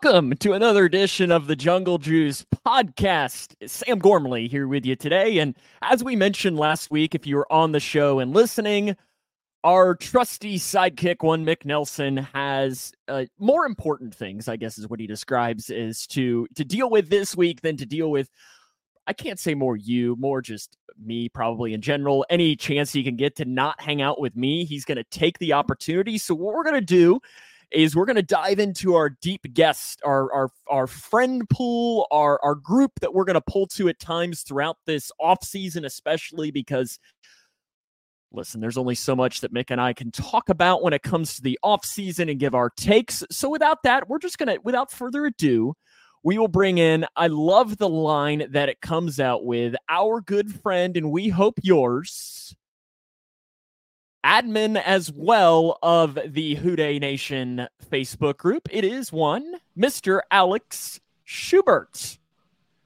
Welcome to another edition of the Jungle Juice podcast. Sam Gormley here with you today. And as we mentioned last week, if you were on the show and listening, our trusty sidekick, one Mick Nelson, has uh, more important things, I guess is what he describes, is to to deal with this week than to deal with. I can't say more you, more just me, probably in general. Any chance he can get to not hang out with me, he's going to take the opportunity. So, what we're going to do is we're going to dive into our deep guest, our our our friend pool, our our group that we're going to pull to at times throughout this off season, especially because listen, there's only so much that Mick and I can talk about when it comes to the off season and give our takes. So without that, we're just going to without further ado, we will bring in I love the line that it comes out with our good friend and we hope yours admin as well of the Who Dey Nation Facebook group. It is one, Mr. Alex Schubert.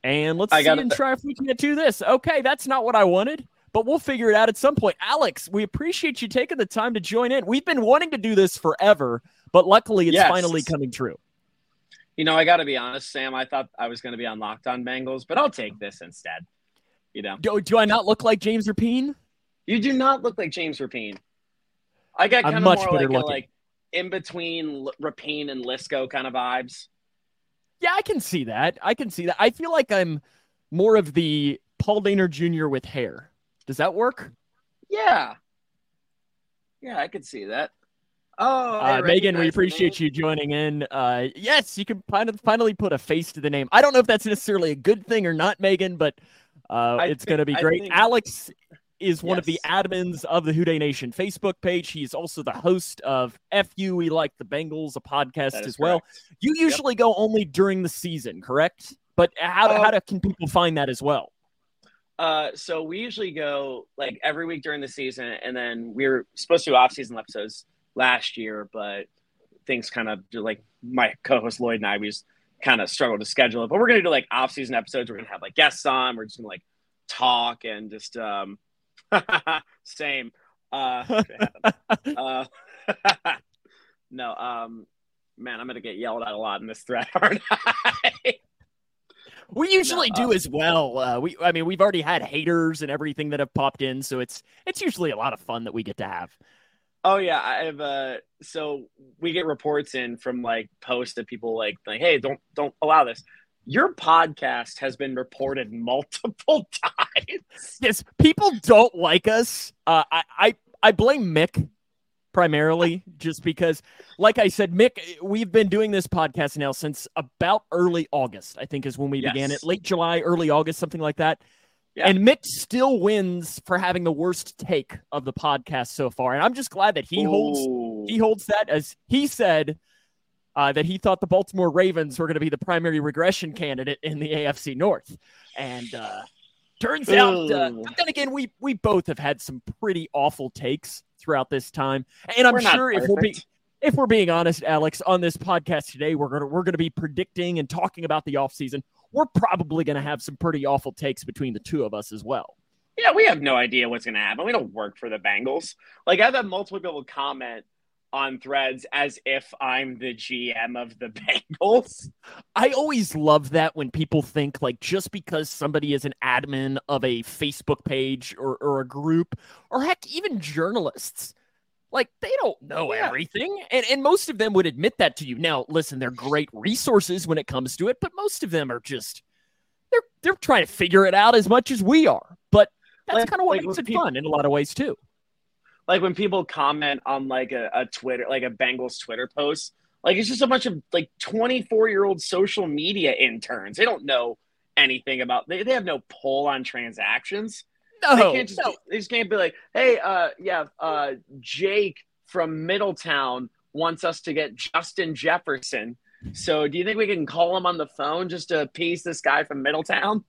And let's I see and try if we can get to this. Okay, that's not what I wanted, but we'll figure it out at some point. Alex, we appreciate you taking the time to join in. We've been wanting to do this forever, but luckily it's yes. finally coming true. You know, I got to be honest, Sam. I thought I was going to be on Locked On Bengals, but I'll take this instead. You know, do, do I not look like James Rapien? You do not look like James Rapien. I got kind of more like, a, like in between Rapien and Liscow kind of vibes. Yeah, I can see that. I can see that. I feel like I'm more of the Paul Dehner Jr. with hair. Does that work? Yeah. Yeah, I could see that. Oh, uh, Megan, we appreciate you joining in. Uh, yes, you can finally put a face to the name. I don't know if that's necessarily a good thing or not, Megan, but uh, it's going to be great. Think... Alex is one yes. of the admins of the Who Dey Nation Facebook page. He's also the host of FU We Like the Bengals, a podcast as well. Correct. You usually yep. go only during the season, correct? But how, uh, how do, can people find that as well? Uh, so we usually go like every week during the season, and then we are supposed to do off-season episodes last year, but things kind of like my co-host Lloyd and I we just kind of struggled to schedule it. But we're gonna do like off-season episodes. We're gonna have like guests on. We're just gonna like talk and just um Same. Uh, uh, no, um, man, I'm gonna get yelled at a lot in this thread, aren't I? We usually no, do as well. Uh, we, I mean, we've already had haters and everything that have popped in, so it's it's usually a lot of fun that we get to have. Oh yeah, I have. Uh, so we get reports in from like posts that people like, like, hey, don't don't allow this your podcast has been reported multiple times. Yes, people don't like us. Uh, I, I I blame Mick primarily just because, like I said, Mick, we've been doing this podcast now since about early August. I think is when we yes. began it, late July, early August, something like that. Yeah. And Mick still wins for having the worst take of the podcast so far, and I'm just glad that he Ooh. holds he holds that as he said uh, that he thought the Baltimore Ravens were going to be the primary regression candidate in the AFC North, and uh, turns Ooh. out. Uh, but then again, we we both have had some pretty awful takes throughout this time, and I'm we're sure if we're being if we're being honest, Alex, on this podcast today, we're gonna we're gonna be predicting and talking about the offseason. We're probably gonna have some pretty awful takes between the two of us as well. Yeah, we have no idea what's gonna happen. We don't work for the Bengals. Like I've had multiple people comment on threads as if I'm the GM of the Bengals. I always love that when people think like just because somebody is an admin of a Facebook page or, or a group, or heck, even journalists, like they don't know yeah. everything. And, and most of them would admit that to you. Now, listen, they're great resources when it comes to it, but most of them are just they're they're trying to figure it out as much as we are. But that's like, kind of what like makes it people, fun in a lot of ways too like when people comment on like a, a Twitter, like a Bengals Twitter post, like it's just a bunch of like 24 year old social media interns. They don't know anything about, they, they have no pull on transactions. No, they can't just, no. they just can't be like, hey, uh, yeah, uh, Jake from Middletown wants us to get Justin Jefferson. So do you think we can call him on the phone just to appease this guy from Middletown?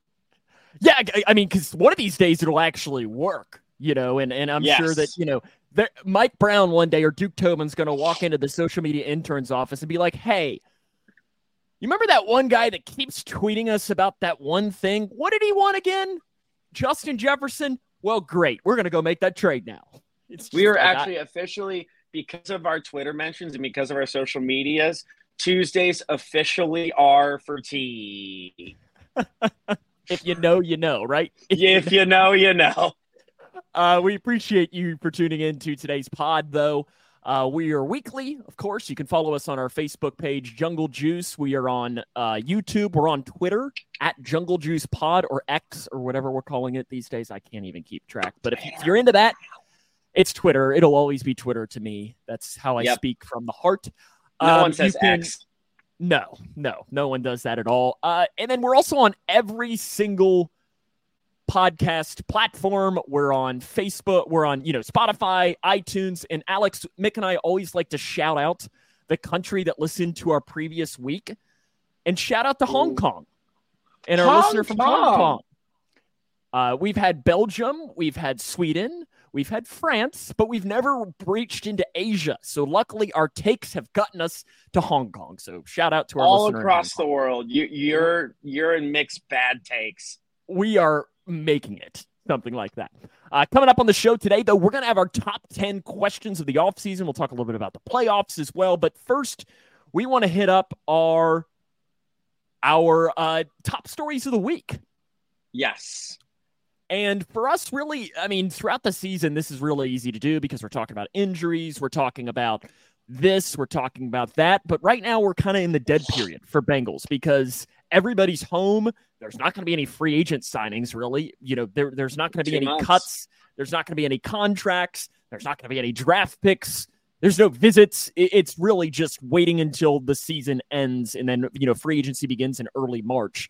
Yeah, I mean, because one of these days it'll actually work you know, and, and I'm yes. sure that, you know, there, Mike Brown one day or Duke Tobin's going to walk into the social media intern's office and be like, hey, you remember that one guy that keeps tweeting us about that one thing? What did he want again? Justin Jefferson? Well, great. We're going to go make that trade now. we are actually officially, because of our Twitter mentions and because of our social medias, Tuesdays officially are for tea. if you know, you know, right? If you know, you know. Uh, we appreciate you for tuning in to today's pod, though. Uh, we are weekly, of course. You can follow us on our Facebook page, Jungle Juice. We are on uh, YouTube. We're on Twitter at Jungle Juice Pod or X or whatever we're calling it these days. I can't even keep track. But if, you're into that, it's Twitter. It'll always be Twitter to me. That's how I yep. speak from the heart. No um, one says can, X. No, no, no one does that at all. Uh, and then we're also on every single podcast platform. We're on Facebook. We're on, you know, Spotify, iTunes. And Alex, Mick, and I always like to shout out the country that listened to our previous week and shout out to Hong Kong and our Hong listener from Kong. Hong Kong. Uh, we've had Belgium, we've had Sweden, we've had France, but we've never breached into Asia. So luckily, our takes have gotten us to Hong Kong. So shout out to our all across the world. You, you're you're in mixed bad takes. We are making it something like that. Uh, coming up on the show today, though, we're going to have our top 10 questions of the offseason. We'll talk a little bit about the playoffs as well. But first, we want to hit up our our uh, top stories of the week. Yes. And for us, really, I mean, throughout the season, this is really easy to do because we're talking about injuries, we're talking about this, we're talking about that. But right now, we're kind of in the dead period for Bengals because everybody's home. There's not going to be any free agent signings, really. You know, there, there's not going to be any months. cuts. There's not going to be any contracts. There's not going to be any draft picks. There's no visits. It's really just waiting until the season ends and then, you know, free agency begins in early March.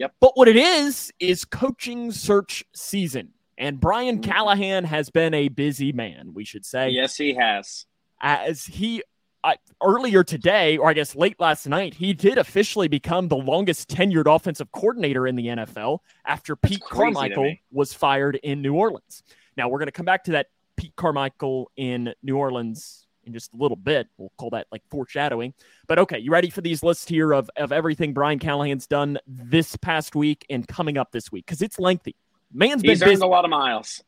Yep. But what it is, is coaching search season. And Brian Mm-hmm. Callahan has been a busy man, we should say. Yes, he has. As he I, earlier today, or I guess late last night, he did officially become the longest tenured offensive coordinator in the NFL after That's Pete Carmichael was fired in New Orleans. Now, we're going to come back to that Pete Carmichael in New Orleans in just a little bit. We'll call that like foreshadowing. But okay, you ready for these lists here of, of everything Brian Callahan's done this past week and coming up this week? Because it's lengthy. Man's been He's earned a lot of miles.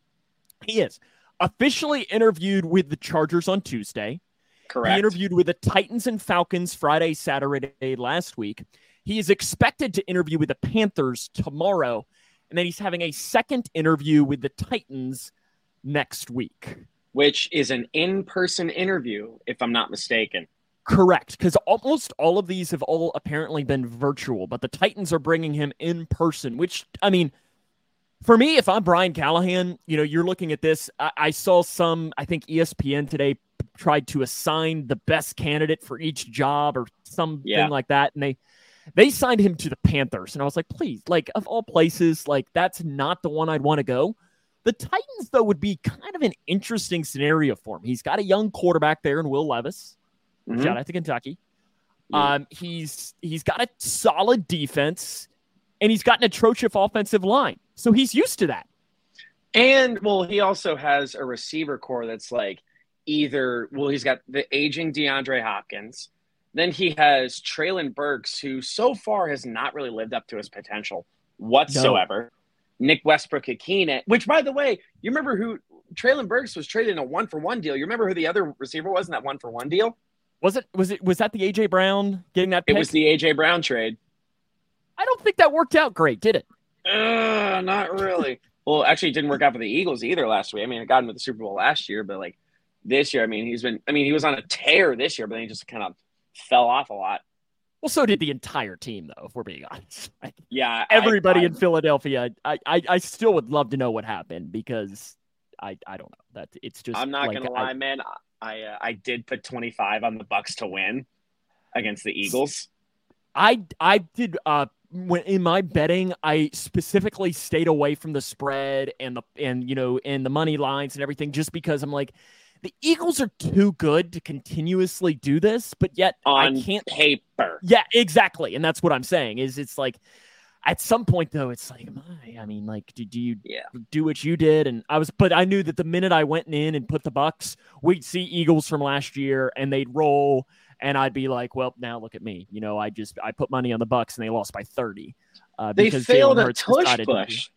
He is. Officially interviewed with the Chargers on Tuesday. Correct. He interviewed with the Titans and Falcons Friday, Saturday last week. He is expected to interview with the Panthers tomorrow, and then he's having a second interview with the Titans next week. which is an in-person interview, if I'm not mistaken. Correct, because almost all of these have all apparently been virtual, but the Titans are bringing him in person, which, I mean, for me, if I'm Brian Callahan, you know, you're looking at this. I, I saw some, I think ESPN today tried to assign the best candidate for each job or something Yeah. like that. And they, they signed him to the Panthers. And I was like, please, like, of all places, like, that's not the one I'd want to go. The Titans, though, would be kind of an interesting scenario for him. He's got a young quarterback there in Will Levis. Mhm. Shout out to Kentucky. Yeah. Um, he's he's got a solid defense, and he's got an atrocious offensive line, so he's used to that. And well, he also has a receiver core that's like either well, he's got the aging DeAndre Hopkins. Then he has Treylon Burks, who so far has not really lived up to his potential whatsoever. Nick Westbrook-Ikhine, which by the way, you remember who Treylon Burks was traded in a one for one deal. You remember who the other receiver was in that one for one deal? Was it was it was that the AJ Brown getting that It was the AJ Brown trade. I don't think that worked out great, did it? Uh, not really. well, actually, it didn't work out for the Eagles either last week. I mean, it got him to the Super Bowl last year, but like this year, I mean, he's been. I mean, he was on a tear this year, but then he just kind of fell off a lot. Well, so did the entire team, though. If we're being honest, Like, Yeah, everybody I, in Philadelphia. I, I I still would love to know what happened because I I don't know that it's just. I'm not like, gonna I- lie, man. I uh, I did put 25 on the Bucks to win against the Eagles. I I did uh when in my betting I specifically stayed away from the spread and the and you know and the money lines and everything just because I'm like the Eagles are too good to continuously do this but yet On I can't paper, yeah exactly and that's what I'm saying is it's like at some point though it's like my I mean like do, do you Yeah. do what you did and I was but I knew that the minute I went in and put the Bucks we'd see Eagles from last year and they'd roll and I'd be like, well, now look at me. You know, I just I put money on the Bucks and they lost by thirty. Uh, they because failed Jalen a Hurts tush push.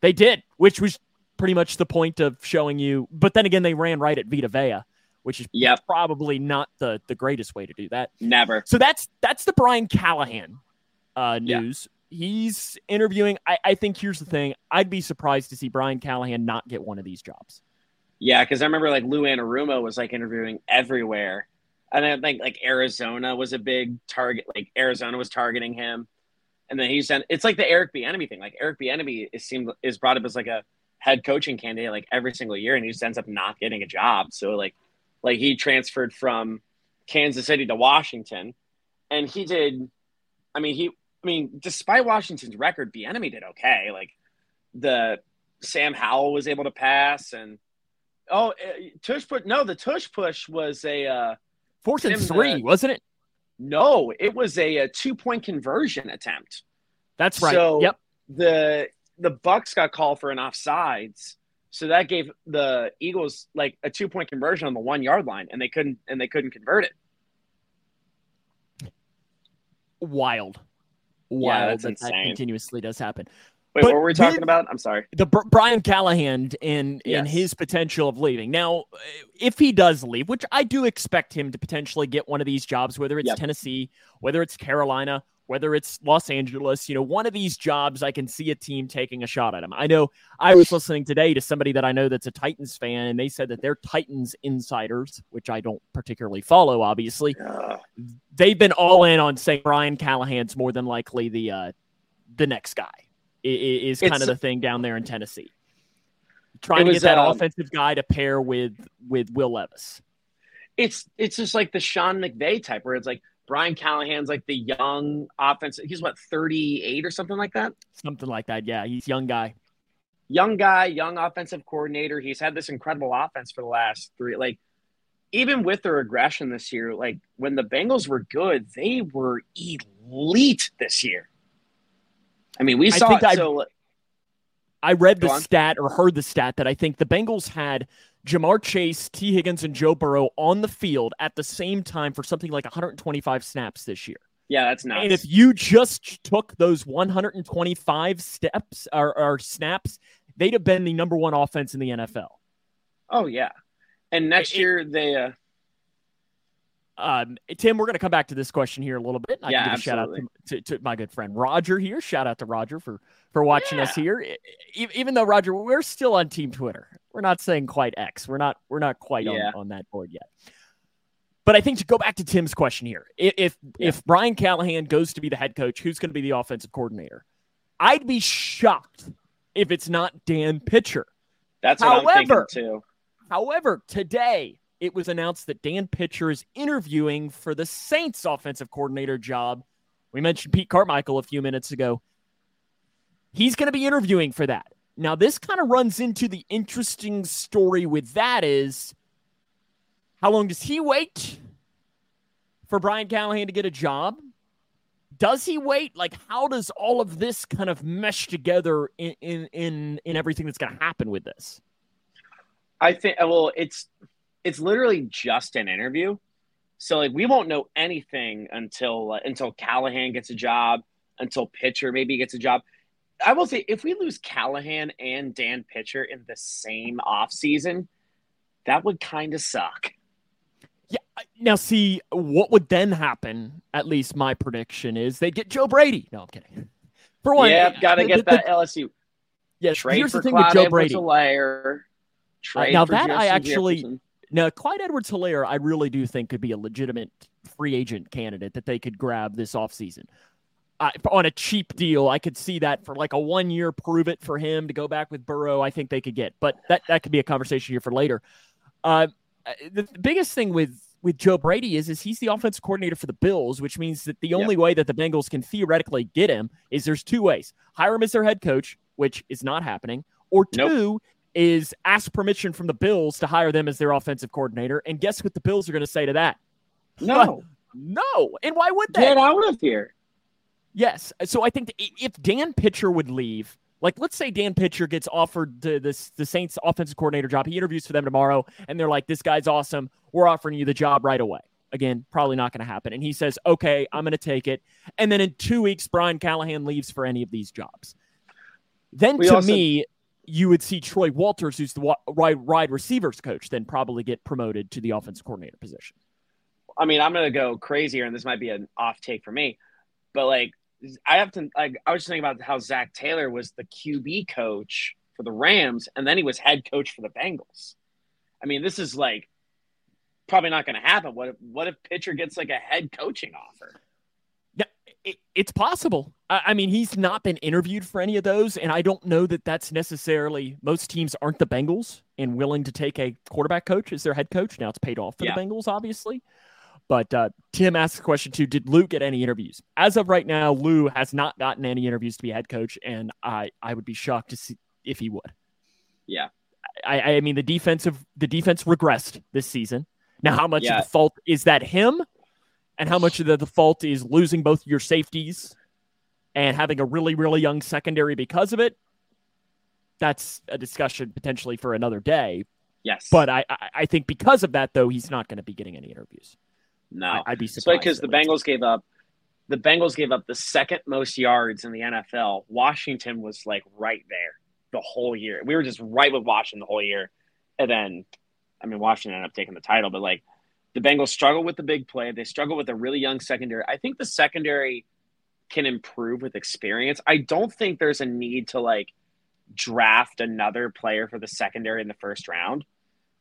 They did, which was pretty much the point of showing you. But then again, they ran right at Vita Vea, which is Yep. probably not the the greatest way to do that. Never. So that's that's the Brian Callahan uh, Yeah. news. He's interviewing. I, I think here's the thing. I'd be surprised to see Brian Callahan not get one of these jobs. Yeah, because I remember like Lou Anarumo was like interviewing everywhere, and I think like Arizona was a big target. Like Arizona was targeting him, and then he's it's like the Eric Bieniemy thing. Like Eric Bieniemy is seemed is brought up as like a head coaching candidate like every single year, and he just ends up not getting a job. So like like he transferred from Kansas City to Washington, and he did. I mean he. I mean, despite Washington's record, Bieniemy did okay. Like the Sam Howell was able to pass and. Oh, uh, tush push! No, the tush push was a uh, Fourth and three, uh, wasn't it? no. It was a, a two point conversion attempt. That's right. So yep. the the Bucks got called for an offsides, so that gave the Eagles like a two point conversion on the one yard line, and they couldn't and they couldn't convert it. Wild. Yeah, Wild that's that, that continuously does happen. Wait, But what were we talking with- about? I'm sorry. the Br- Brian Callahan and and his potential of leaving. Now, if he does leave, which I do expect him to potentially get one of these jobs, whether it's Yep. Tennessee, whether it's Carolina, whether it's Los Angeles, you know, one of these jobs, I can see a team taking a shot at him. I know I was listening today to somebody that I know that's a Titans fan, and they said that they're Titans insiders, which I don't particularly follow, obviously. Uh, They've been all in on saying Brian Callahan's more than likely the uh, the next guy. Is kind of the thing down there in Tennessee. Trying to get that um, offensive guy to pair with with Will Levis. it's it's just like the Sean McVay type, where it's like Brian Callahan's like the young offensive. He's what 38 or something like that. Something like that. Yeah, he's young guy. young guy, young offensive coordinator. He's had this incredible offense for the last three. Like, even with the regression this year, like when the Bengals were good, they were elite this year. I mean, we I saw think it. I- so I read the stat or heard the stat that I think the Bengals had Ja'Marr Chase, Tee Higgins, and Joe Burrow on the field at the same time for something like 125 snaps this year. yeah, that's nice. And if you just took those 125 steps or, or snaps, they'd have been the number one offense in the NFL. oh yeah, and next It- year they uh, Um, Tim, we're going to come back to this question here a little bit. I Yeah, can give a shout out to, to, to my good friend Roger here. Shout out to Roger for for watching us here. Even though Roger, we're still on Team Twitter. We're not saying quite X. We're not we're not quite Yeah. on, on that board yet. But I think to go back to Tim's question here, if Yeah. if Brian Callahan goes to be the head coach, who's going to be the offensive coordinator? I'd be shocked if it's not Dan Pitcher. that's what I'm thinking too. However, today it was announced that Dan Pitcher is interviewing for the Saints offensive coordinator job. We mentioned Pete Carmichael a few minutes ago. He's going to be interviewing for that. Now, this kind of runs into the interesting story with that is how long does he wait for Brian Callahan to get a job? Does he wait? Like, how does all of this kind of mesh together in in in, in everything that's going to happen with this? I think well, it's it's literally just an interview. So like we won't know anything until uh, until Callahan gets a job, until Pitcher maybe gets a job. I will say if we lose Callahan and Dan Pitcher in the same offseason, that would kind of suck. Yeah. Now, see, what would then happen? At least my prediction is they get Joe Brady. No, I'm kidding. For one, yeah, got to get the- that LSU yeah, trade here's the thing Clyde with Joe Brady. Edwards-Helaire, uh, Trade now for that I actually- Jefferson. Now, Clyde Edwards Helaire, I really do think could be a legitimate free agent candidate that they could grab this offseason. I on a cheap deal, I could see that for like a one year prove it for him to go back with Burrow. I think they could get, but that, that could be a conversation here for later. Uh, the, the biggest thing with with Joe Brady is is he's the offensive coordinator for the Bills, which means that the Yep. only way that the Bengals can theoretically get him is there's two ways: hire him as their head coach, which is not happening, or Nope. two is ask permission from the Bills to hire them as their offensive coordinator. And guess what the Bills are going to say to that? No, No. And why would they? get out of here. Yes. So I think if Dan Pitcher would leave, like let's say Dan Pitcher gets offered the this the Saints offensive coordinator job, he interviews for them tomorrow, and they're like, "This guy's awesome. We're offering you the job right away." Again, probably not going to happen. And he says, "Okay, I'm going to take it." And then in two weeks, Brian Callahan leaves for any of these jobs. Then We to also- me, you would see Troy Walters, who's the wide, wide receivers coach, then probably get promoted to the offensive coordinator position. I mean, I'm going to go crazier, and this might be an off take for me, but like, I have to, like, I was thinking about how Zac Taylor was the QB coach for the Rams, and then he was head coach for the Bengals. I mean, this is like probably not going to happen. What if, what if pitcher gets like a head coaching offer? Yeah, it, it's possible. I, I, mean, he's not been interviewed for any of those, and I don't know that that's necessarily. Most teams aren't the Bengals and willing to take a quarterback coach as their head coach. Now it's paid off for yeah. the Bengals, obviously. But uh, Tim asked the question too: Did Lou get any interviews? As of right now, Lou has not gotten any interviews to be head coach, and I I would be shocked to see if he would. Yeah, I I mean the defensive the defense regressed this season. Now, how much yeah. of the fault is that him, and how much of the, the fault is losing both your safeties and having a really really young secondary because of it? That's a discussion potentially for another day. Yes, but I I, I think because of that though, he's not going to be getting any interviews. No, I, would be surprised because the Bengals gave up. The Bengals gave up the second most yards in the NFL. Washington was like right there the whole year. We were just right with Washington the whole year, and then, I mean, Washington ended up taking the title. But like, the Bengals struggle with the big play. They struggle with a really young secondary. I think the secondary can improve with experience. I don't think there's a need to like draft another player for the secondary in the first round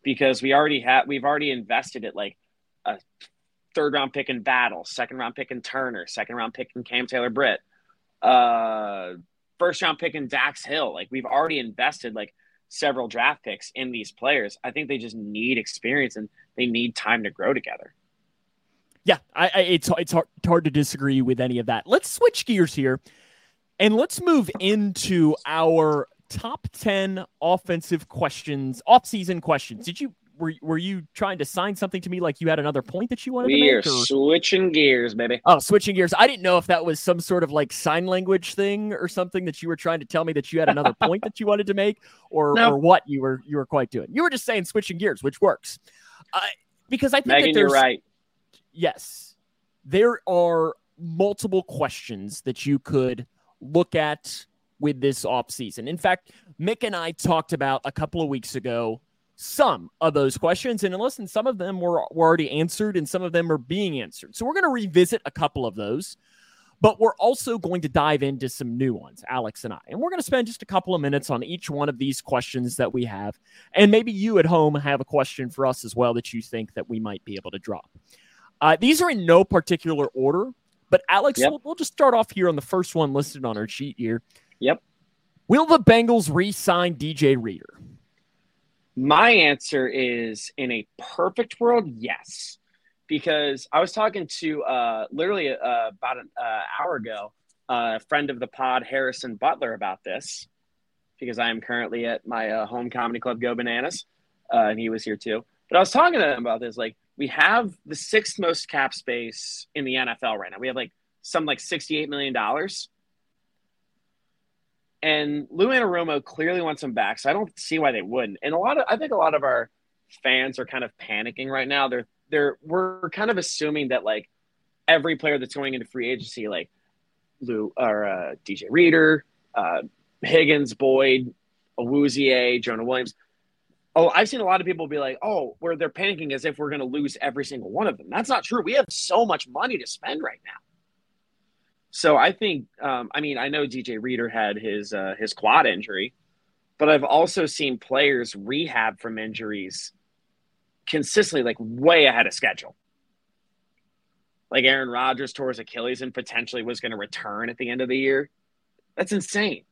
because we already have we've already invested it like a third round pick in Battle, second round pick in Turner, second round pick in Cam Taylor Britt, uh, first round pick in Dax Hill. Like we've already invested like several draft picks in these players. I think they just need experience and they need time to grow together. Yeah, I, I, it's it's hard, it's hard to disagree with any of that. Let's switch gears here, and let's move into our top ten offensive questions, off-season questions. Did you were were you trying to sign something to me like you had another point that you wanted we to make? We are switching gears, baby. Oh, switching gears. I didn't know if that was some sort of like sign language thing or something that you were trying to tell me that you had another point that you wanted to make, or no. or what you were you were quite doing. You were just saying switching gears, which works, uh, because I think Megan, that you're right. Yes, there are multiple questions that you could look at with this off season. In fact, Mick and I talked about a couple of weeks ago some of those questions. And listen, some of them were, were already answered and some of them are being answered. So we're going to revisit a couple of those, but we're also going to dive into some new ones, Alex and I. And we're going to spend just a couple of minutes on each one of these questions that we have. And maybe you at home have a question for us as well that you think that we might be able to drop. Uh, these are in no particular order, but Alex, yep. we'll, we'll just start off here on the first one listed on our sheet here. Yep. Will the Bengals re sign DJ Reader? My answer is in a perfect world, yes. Because I was talking to uh, literally uh, about an uh, hour ago, a friend of the pod, Harrison Butler, about this, because I am currently at my uh, home comedy club, Go Bananas, uh, and he was here too. But I was talking to him about this. Like, we have the sixth most cap space in the NFL right now. We have like some like $68 million and Lou Anarumo clearly wants him back, so I don't see why they wouldn't. And a lot of I think a lot of our fans are kind of panicking right now. They're they're we're kind of assuming that like every player that's going into free agency, like Lou or uh, DJ Reader, uh, Higgins, Boyd, Awuzie, Jonah Williams. Oh, I've seen a lot of people be like, "Oh, where they're panicking as if we're going to lose every single one of them." That's not true. We have so much money to spend right now. So I think, um, I mean, I know DJ Reader had his uh, his quad injury, but I've also seen players rehab from injuries consistently, like way ahead of schedule. Like Aaron Rodgers tore his Achilles and potentially was going to return at the end of the year. That's insane.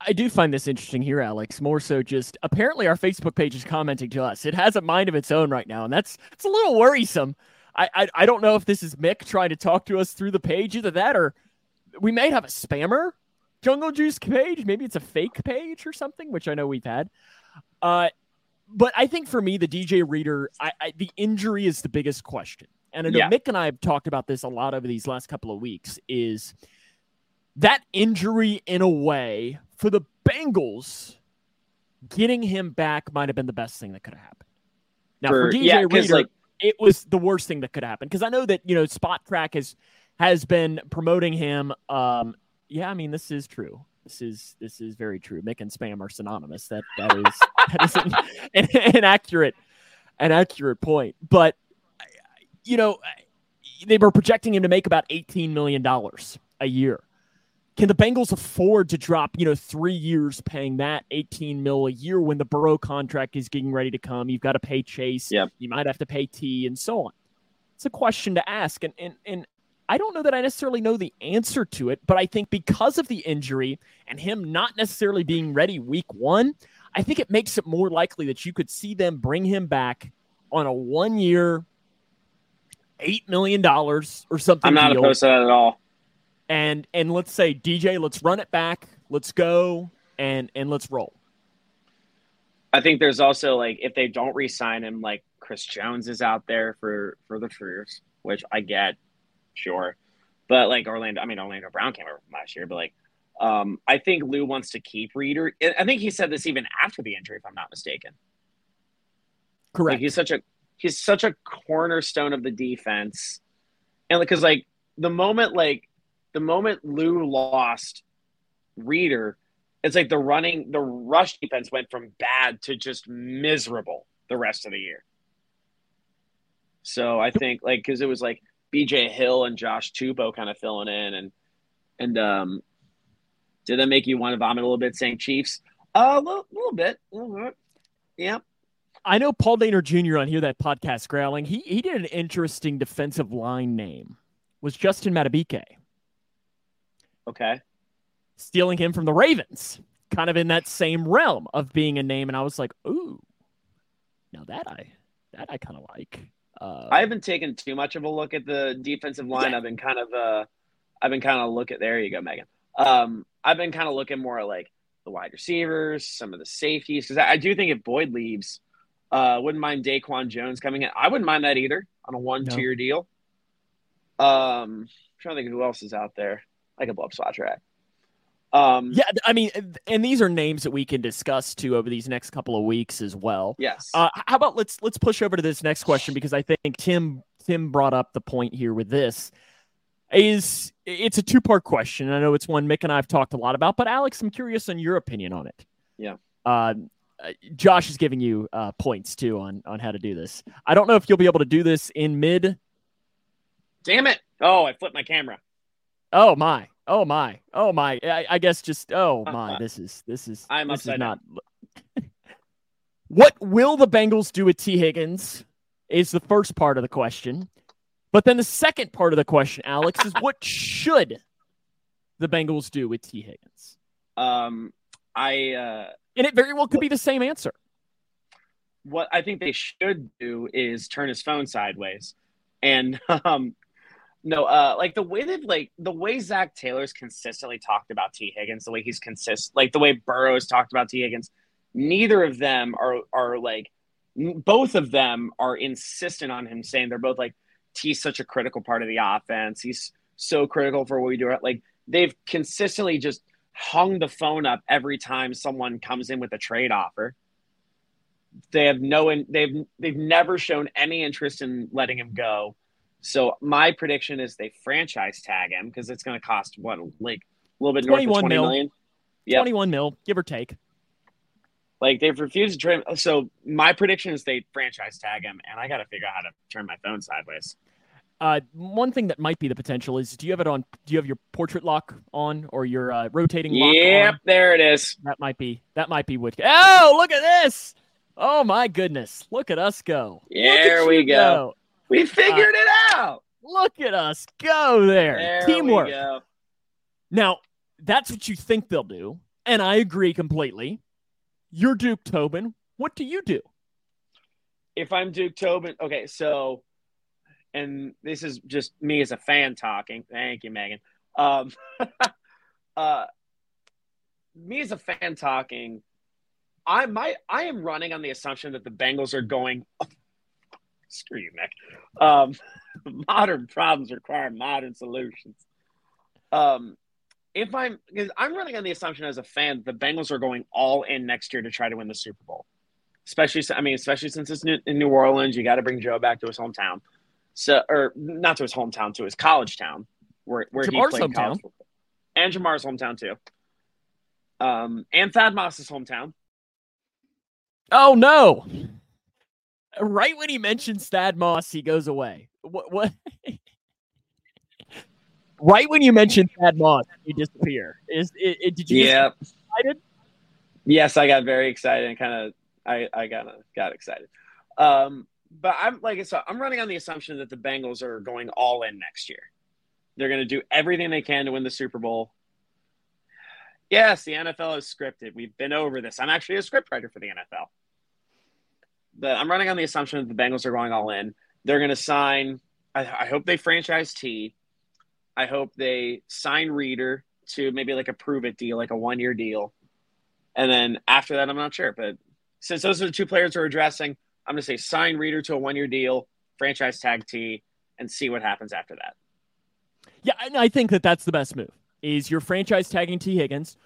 I do find this interesting here, Alex. More so, just apparently our Facebook page is commenting to us. It has a mind of its own right now, and that's it's a little worrisome I, I, I don't know if this is Mick trying to talk to us through the page, either that or we may have a spammer Jungle Juice page. Maybe it's a fake page or something, which I know we've had. Uh, but I think for me, the DJ Reader, I, I, the injury is the biggest question. And I know yeah. Mick and I have talked about this a lot over these last couple of weeks. Is that injury in a way for the Bengals? Getting him back might have been the best thing that could have happened. Now for, for DJ yeah, Reader, like it was the worst thing that could happen because I know that you know Spotrac has has been promoting him. Um, yeah, I mean this is true. This is this is very true. Mick and spam are synonymous. That that is that is an, an, an accurate an accurate point. But you know, they were projecting him to make about eighteen million dollars a year. Can the Bengals afford to drop, you know, three years paying that 18 mil a year when the Burrow contract is getting ready to come? You've got to pay Chase. Yep. You might have to pay T and so on. It's a question to ask. And, and, and I don't know that I necessarily know the answer to it, but I think because of the injury and him not necessarily being ready week one, I think it makes it more likely that you could see them bring him back on a one year, $8 million or something. I'm not deal opposed to that at all. And and let's say DJ, let's run it back, let's go, and and let's roll. I think there's also like if they don't re-sign him, like Chris Jones is out there for for the Truers, which I get, sure, but like Orlando, I mean Orlando Brown came over last year, but like, um, I think Lou wants to keep Reader. I think he said this even after the injury, if I'm not mistaken. Correct. Like he's such a he's such a cornerstone of the defense, and because like the moment like the moment Lou lost Reader, it's like the running the rush defense went from bad to just miserable the rest of the year. So I think like because it was like B.J. Hill and Josh Tupou kind of filling in, and and um, did that make you want to vomit a little bit saying Chiefs? Uh, a little, little bit, bit. Yeah. I know Paul Dehner Jr. on here that podcast growling. He he did an interesting defensive line name. Was Justin Madubuike Okay. stealing him from the Ravens? Kind of in that same realm of being a name, and I was like, ooh, now that I that I kind of like. Uh, I haven't taken too much of a look at the defensive line. Yeah. I've been kind of uh I've been kind of looking there you go, Megan. Um I've been kind of looking more at like the wide receivers, some of the safeties, because I, I do think if Boyd leaves, uh wouldn't mind Daquan Jones coming in. I wouldn't mind that either on a one No. tier deal. Um I'm trying to think of who else is out there. Blow up Spotrac. Um yeah, I mean, and these are names that we can discuss too over these next couple of weeks as well. yes. Uh, how about let's let's push over to this next question because I think Tim Tim brought up the point here with this is it's a two part question. I know it's one Mick and I have talked a lot about, but Alex, I'm curious on your opinion on it. Yeah. Uh, Josh is giving you uh, points too on on how to do this. I don't know if you'll be able to do this in mid. Damn it. Oh, I flipped my camera. Oh my! Oh my! Oh my! I, I guess just oh my! This is this is I'm this is not. what will the Bengals do with Tee Higgins? Is the first part of the question, but then the second part of the question, Alex, is what should the Bengals do with Tee Higgins? Um I uh And it very well could be the same answer. what I think they should do is turn his phone sideways. And um no, uh like the way that like the way Zac Taylor's consistently talked about Tee Higgins, the way he's consist like the way Burrow's talked about Tee Higgins, neither of them are are like both of them are insistent on him saying they're both like T's such a critical part of the offense. He's so critical for what we do. Like they've consistently just hung the phone up every time someone comes in with a trade offer. They have no, in, they've they've never shown any interest in letting him go. So my prediction is they franchise tag him because it's going to cost what like a little bit north of 21 twenty mil. million. Yep. 21 mil, give or take. Like they've refused to trade. So my prediction is they franchise tag him, and I got to figure out how to turn my phone sideways. Uh, one thing that might be the potential is do you have it on? Do you have your portrait lock on or your uh, rotating lock Yep, there it is. That might be that might be what. Oh, look at this! Oh my goodness! Look at us go! There we you go. We figured it out. Look at us go there! There Teamwork. go. Now that's what you think they'll do, and I agree completely. You're Duke Tobin. What do you do? if I'm Duke Tobin, okay, so, and this is just me as a fan talking. Thank you, Megan. Um, uh, me as a fan talking, I might, I am running on the assumption that the Bengals are going. Screw you, Mick. Um, modern problems require modern solutions. Um, if I'm, because I'm running on the assumption as a fan, the Bengals are going all in next year to try to win the Super Bowl especially I mean, especially since it's new, in New Orleans, you got to bring Joe back to his hometown. So, or not to his hometown, to his college town, where where he played hometown. college football, and Ja'Marr's hometown too. Um, and Thad Moss's hometown. Oh no! Right when he mentions Thad Moss, he goes away. What? What? right when you mention Thad Moss, you disappear. Is it, it, did you? Yeah. Excited? Yes, I got very excited and kind of I I of got excited. Um, but I'm like I said, I'm running on the assumption that the Bengals are going all in next year. They're going to do everything they can to win the Super Bowl. Yes, the NFL is scripted. We've been over this. I'm actually a scriptwriter for the NFL. But I'm running on the assumption that the Bengals are going all in. They're going to sign. I, I hope they franchise T. I hope they sign Reader to maybe like a prove it deal, like a one year deal. And then after that, I'm not sure. But since those are the two players we're addressing, I'm going to say sign Reader to a one year deal, franchise tag T, and see what happens after that. Yeah, and I think that that's the best move. Is your franchise tagging Tee Higgins,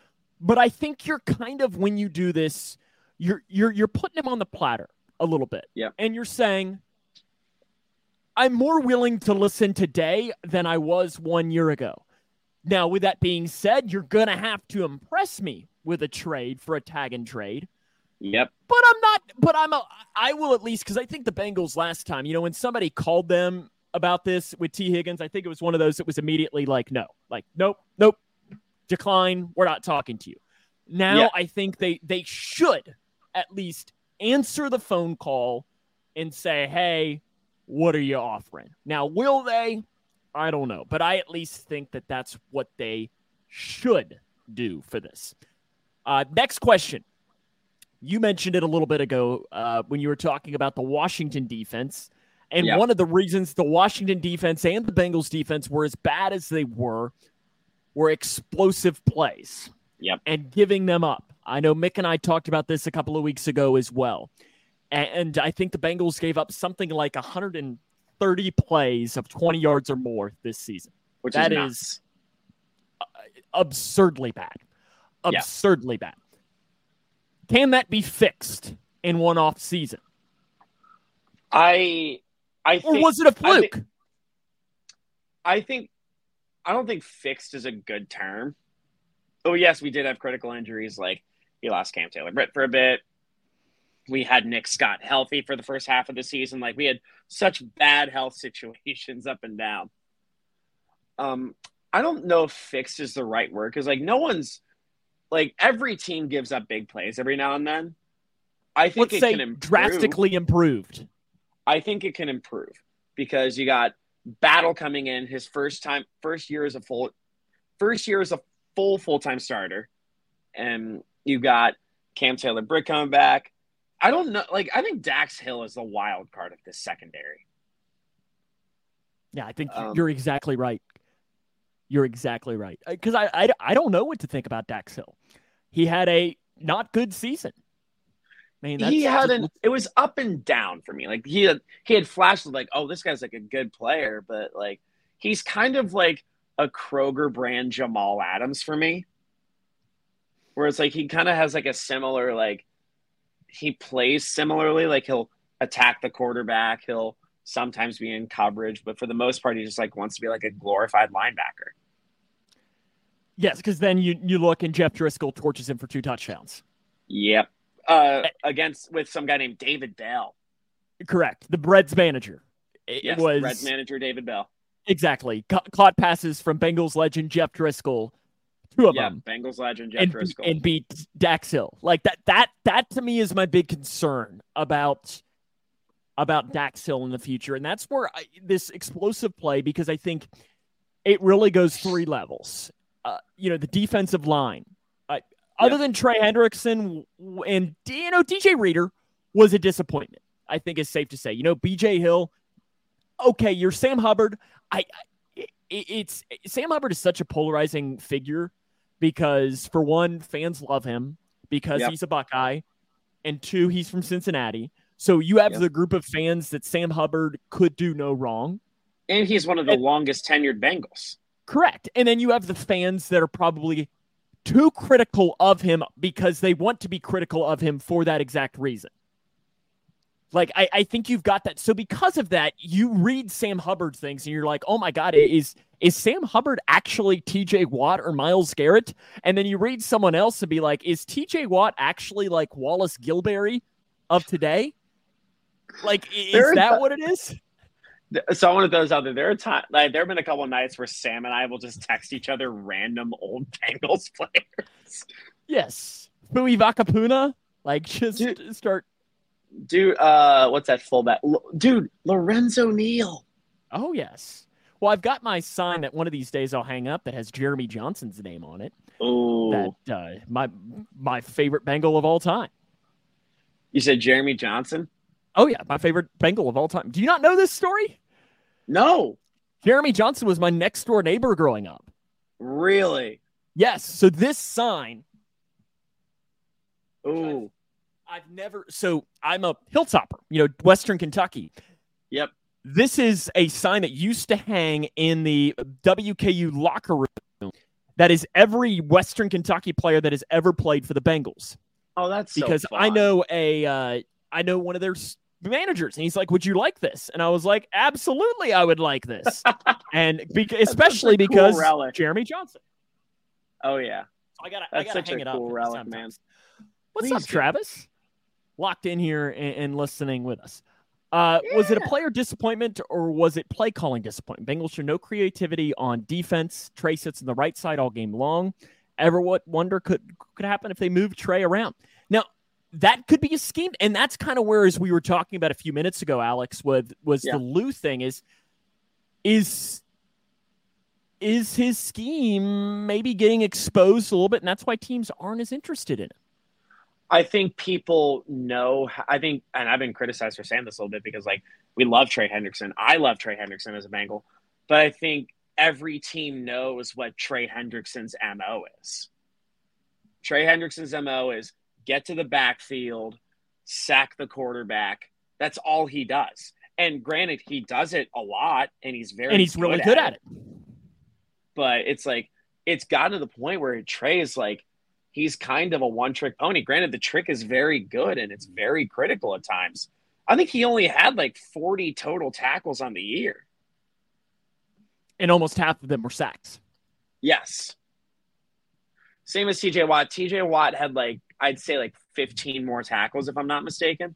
but I think you're kind of when you do this, you're you're you're putting him on the platter a little bit. Yeah. And you're saying, I'm more willing to listen today than I was one year ago. Now, with that being said, you're gonna have to impress me with a trade for a tag and trade. Yep. But I'm not. But I'm a. I will at least because I think the Bengals last time, you know, when somebody called them about this with Tee Higgins, I think it was one of those that was immediately like, no, like, nope, nope, decline. We're not talking to you. Now. I think they they should at least answer the phone call and say, hey, what are you offering? Now, will they? I don't know, but I at least think that that's what they should do for this. Uh, next question. You mentioned it a little bit ago uh, when you were talking about the Washington defense. And Yeah. one of the reasons the Washington defense and the Bengals defense were as bad as they were were explosive plays. Yep. And giving them up. I know Mick and I talked about this a couple of weeks ago as well. And I think the Bengals gave up something like 130 plays of 20 yards or more this season. Which That is, is. Absurdly bad. Yeah. Absurdly bad. Can that be fixed in one off season? I I Or think was it a fluke? thi- I think I don't think fixed is a good term. Oh yes, we did have critical injuries. Like we lost Cam Taylor Britt for a bit. We had Nick Scott healthy for the first half of the season. Like we had such bad health situations up and down. Um, I don't know if fixed is the right word because like no one's like every team gives up big plays every now and then. I think Let's it can improve. drastically improved. I think it can improve because you got Battle coming in his first time, first year as a full, first year as a full full time starter, and you got Cam Taylor Britt coming back. I don't know, like I think Dax Hill is the wild card of this secondary. Yeah, I think Um, you're exactly right. You're exactly right. Because I, I, I don't know what to think about Dax Hill. He had a not good season. I mean, that's he had an it was up and down for me. Like he had he had flashes like, oh, this guy's like a good player, but like he's kind of like a Kroger brand Jamal Adams for me. Where it's like he kind of has like a similar like he plays similarly, like he'll attack the quarterback, he'll sometimes be in coverage, but for the most part he just like wants to be like a glorified linebacker. yes, because then you you look and Jeff Driskel torches him for two touchdowns. Yep. Uh against with some guy named David Bell. Correct. The Breads manager. It Yes, was Reds manager David Bell. exactly Ca- caught passes from Bengals legend Jeff Driskel. Two of Yeah, them. Bengals legend Jeff and, Driskel. and beat Dax Hill. Like that that that to me is my big concern about about Dax Hill in the future. And that's where I, this explosive play because I think it really goes three levels. Uh, you know, the defensive line. Uh, Other than Trey Hendrickson and you know DJ Reader was a disappointment. I think is safe to say. You know, BJ Hill. Okay, you're Sam Hubbard. I, I it's Sam Hubbard is such a polarizing figure because for one, fans love him because Yep. he's a Buckeye, and two, he's from Cincinnati. So you have Yep. the group of fans that Sam Hubbard could do no wrong. And he's one of the And- longest tenured Bengals. Correct. And then you have the fans that are probably too critical of him because they want to be critical of him for that exact reason. Like I, I think you've got that. So because of that, you read Sam Hubbard things and you're like, oh my God, is is Sam Hubbard actually TJ Watt or Myles Garrett? And then you read someone else and be like, is TJ Watt actually like Wallace Gilberry of today? Like, is there that th- what it is? So I want to throw this out there. There are time like there have been a couple nights where Sam and I will just text each other random old Bengals players. Yes. Fui Vakapuna. Like just Dude, start Dude, uh, what's that fullback? Dude, Lorenzo Neal. Oh yes. Well, I've got my sign that one of these days I'll hang up that has Jeremy Johnson's name on it. Oh, that uh, my my favorite Bengal of all time. You said Jeremy Johnson. Oh yeah, my favorite Bengal of all time. Do you not know this story? No. Jeremy Johnson was my next door neighbor growing up. Really? Yes. So this sign. Oh. I've never so I'm a hilltopper, you know, Western Kentucky. Yep. This is a sign that used to hang in the WKU locker room. That is every Western Kentucky player that has ever played for the Bengals. Oh, that's because so I know a uh, I know one of their managers, and he's like, "Would you like this?" And I was like, "Absolutely, I would like this." and beca- especially because relic. Jeremy Johnson. Oh yeah, so I gotta that's I gotta hang it cool up. Relic, man. What's Please up, do. Travis? Locked in here and, and listening with us. Uh, yeah. Was it a player disappointment or was it play calling disappointment? Bengals show no creativity on defense. Trey sits on the right side all game long. Ever what wonder could could happen if they move Trey around? Now that could be a scheme, and that's kind of where as we were talking about a few minutes ago, Alex, with was yeah. the Lou thing is is is his scheme maybe getting exposed a little bit, and that's why teams aren't as interested in it. I think people know. I think, and I've been criticized for saying this a little bit because, like, we love Trey Hendrickson. I love Trey Hendrickson as a Bengal, but I think every team knows what Trey Hendrickson's mo is. Trey Hendrickson's mo is get to the backfield, sack the quarterback. That's all he does. And granted, he does it a lot, and he's very and he's good really good at it. it. But it's like it's gotten to the point where Trey is like he's kind of a one trick pony. Granted, the trick is very good and it's very critical at times. I think he only had like 40 total tackles on the year. And almost half of them were sacks. Yes. Same as TJ Watt. TJ Watt had like, I'd say like 15 more tackles, if I'm not mistaken.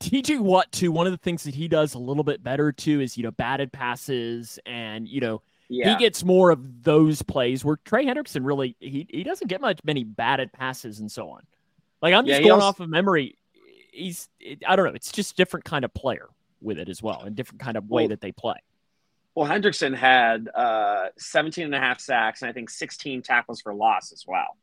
TJ Watt, too, one of the things that he does a little bit better, too, is, you know, batted passes and, you know, yeah. He gets more of those plays where Trey Hendrickson really he, he doesn't get much many batted passes and so on. Like I'm just yeah, going also, off of memory. He's I don't know. It's just different kind of player with it as well, and different kind of way well, that they play. Well, Hendrickson had uh, 17 and a half sacks and I think 16 tackles for loss as well.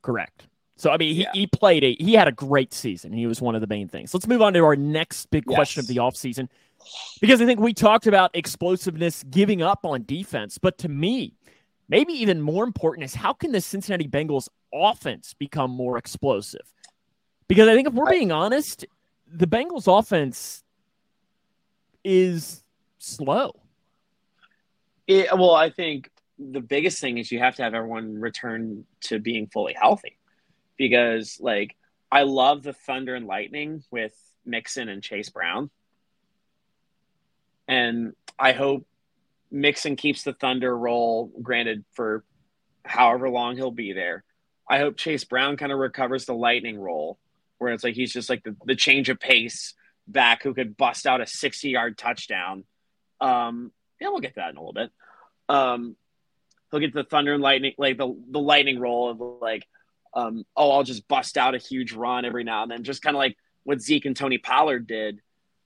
Correct. So I mean, he, yeah. he played a he had a great season. He was one of the main things. Let's move on to our next big yes. question of the offseason. Because I think we talked about explosiveness, giving up on defense. But to me, maybe even more important is how can the Cincinnati Bengals offense become more explosive? Because I think if we're being honest, the Bengals offense is slow. It, well, I think the biggest thing is you have to have everyone return to being fully healthy. Because, like, I love the Thunder and Lightning with Mixon and Chase Brown. And I hope Mixon keeps the Thunder roll, granted, for however long he'll be there. I hope Chase Brown kind of recovers the lightning role, where it's like he's just like the, the change of pace back who could bust out a 60 yard touchdown. Um, yeah, we'll get to that in a little bit. Um, he'll get the thunder and lightning, like the, the lightning role of like, um, oh, I'll just bust out a huge run every now and then, just kind of like what Zeke and Tony Pollard did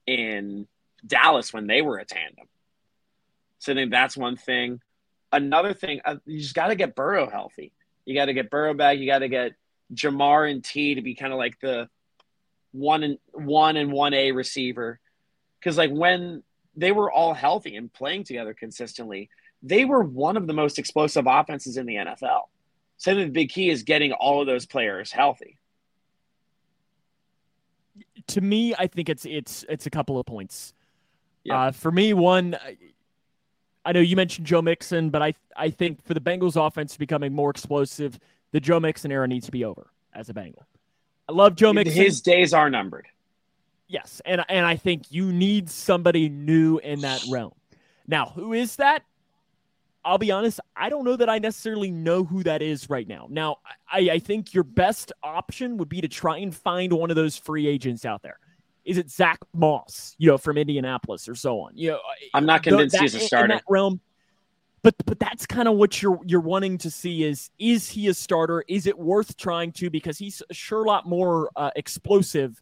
in Dallas when they were a tandem. So I think that's one thing. Another thing, uh, you just got to get Burrow healthy. You got to get Burrow back. You got to get Ja'Marr and Tee to be kind of like the one and one and one A receiver. Because like when they were all healthy and playing together consistently, they were one of the most explosive offenses in the NFL. So the big key is getting all of those players healthy. To me, I think it's it's it's a couple of points. Yeah. Uh, for me, one, I know you mentioned Joe Mixon, but I I think for the Bengals offense becoming more explosive, the Joe Mixon era needs to be over as a Bengal. I love Joe Mixon. His days are numbered. Yes, and and I think you need somebody new in that realm. Now, who is that? I'll be honest, I don't know that I necessarily know who that is right now. Now, I, I think your best option would be to try and find one of those free agents out there. Is it Zack Moss, you know, from Indianapolis or so on? You know, I'm not convinced that, he's a starter. In that realm, but but that's kind of what you're you're wanting to see is is he a starter? Is it worth trying to because he's sure a lot more uh, explosive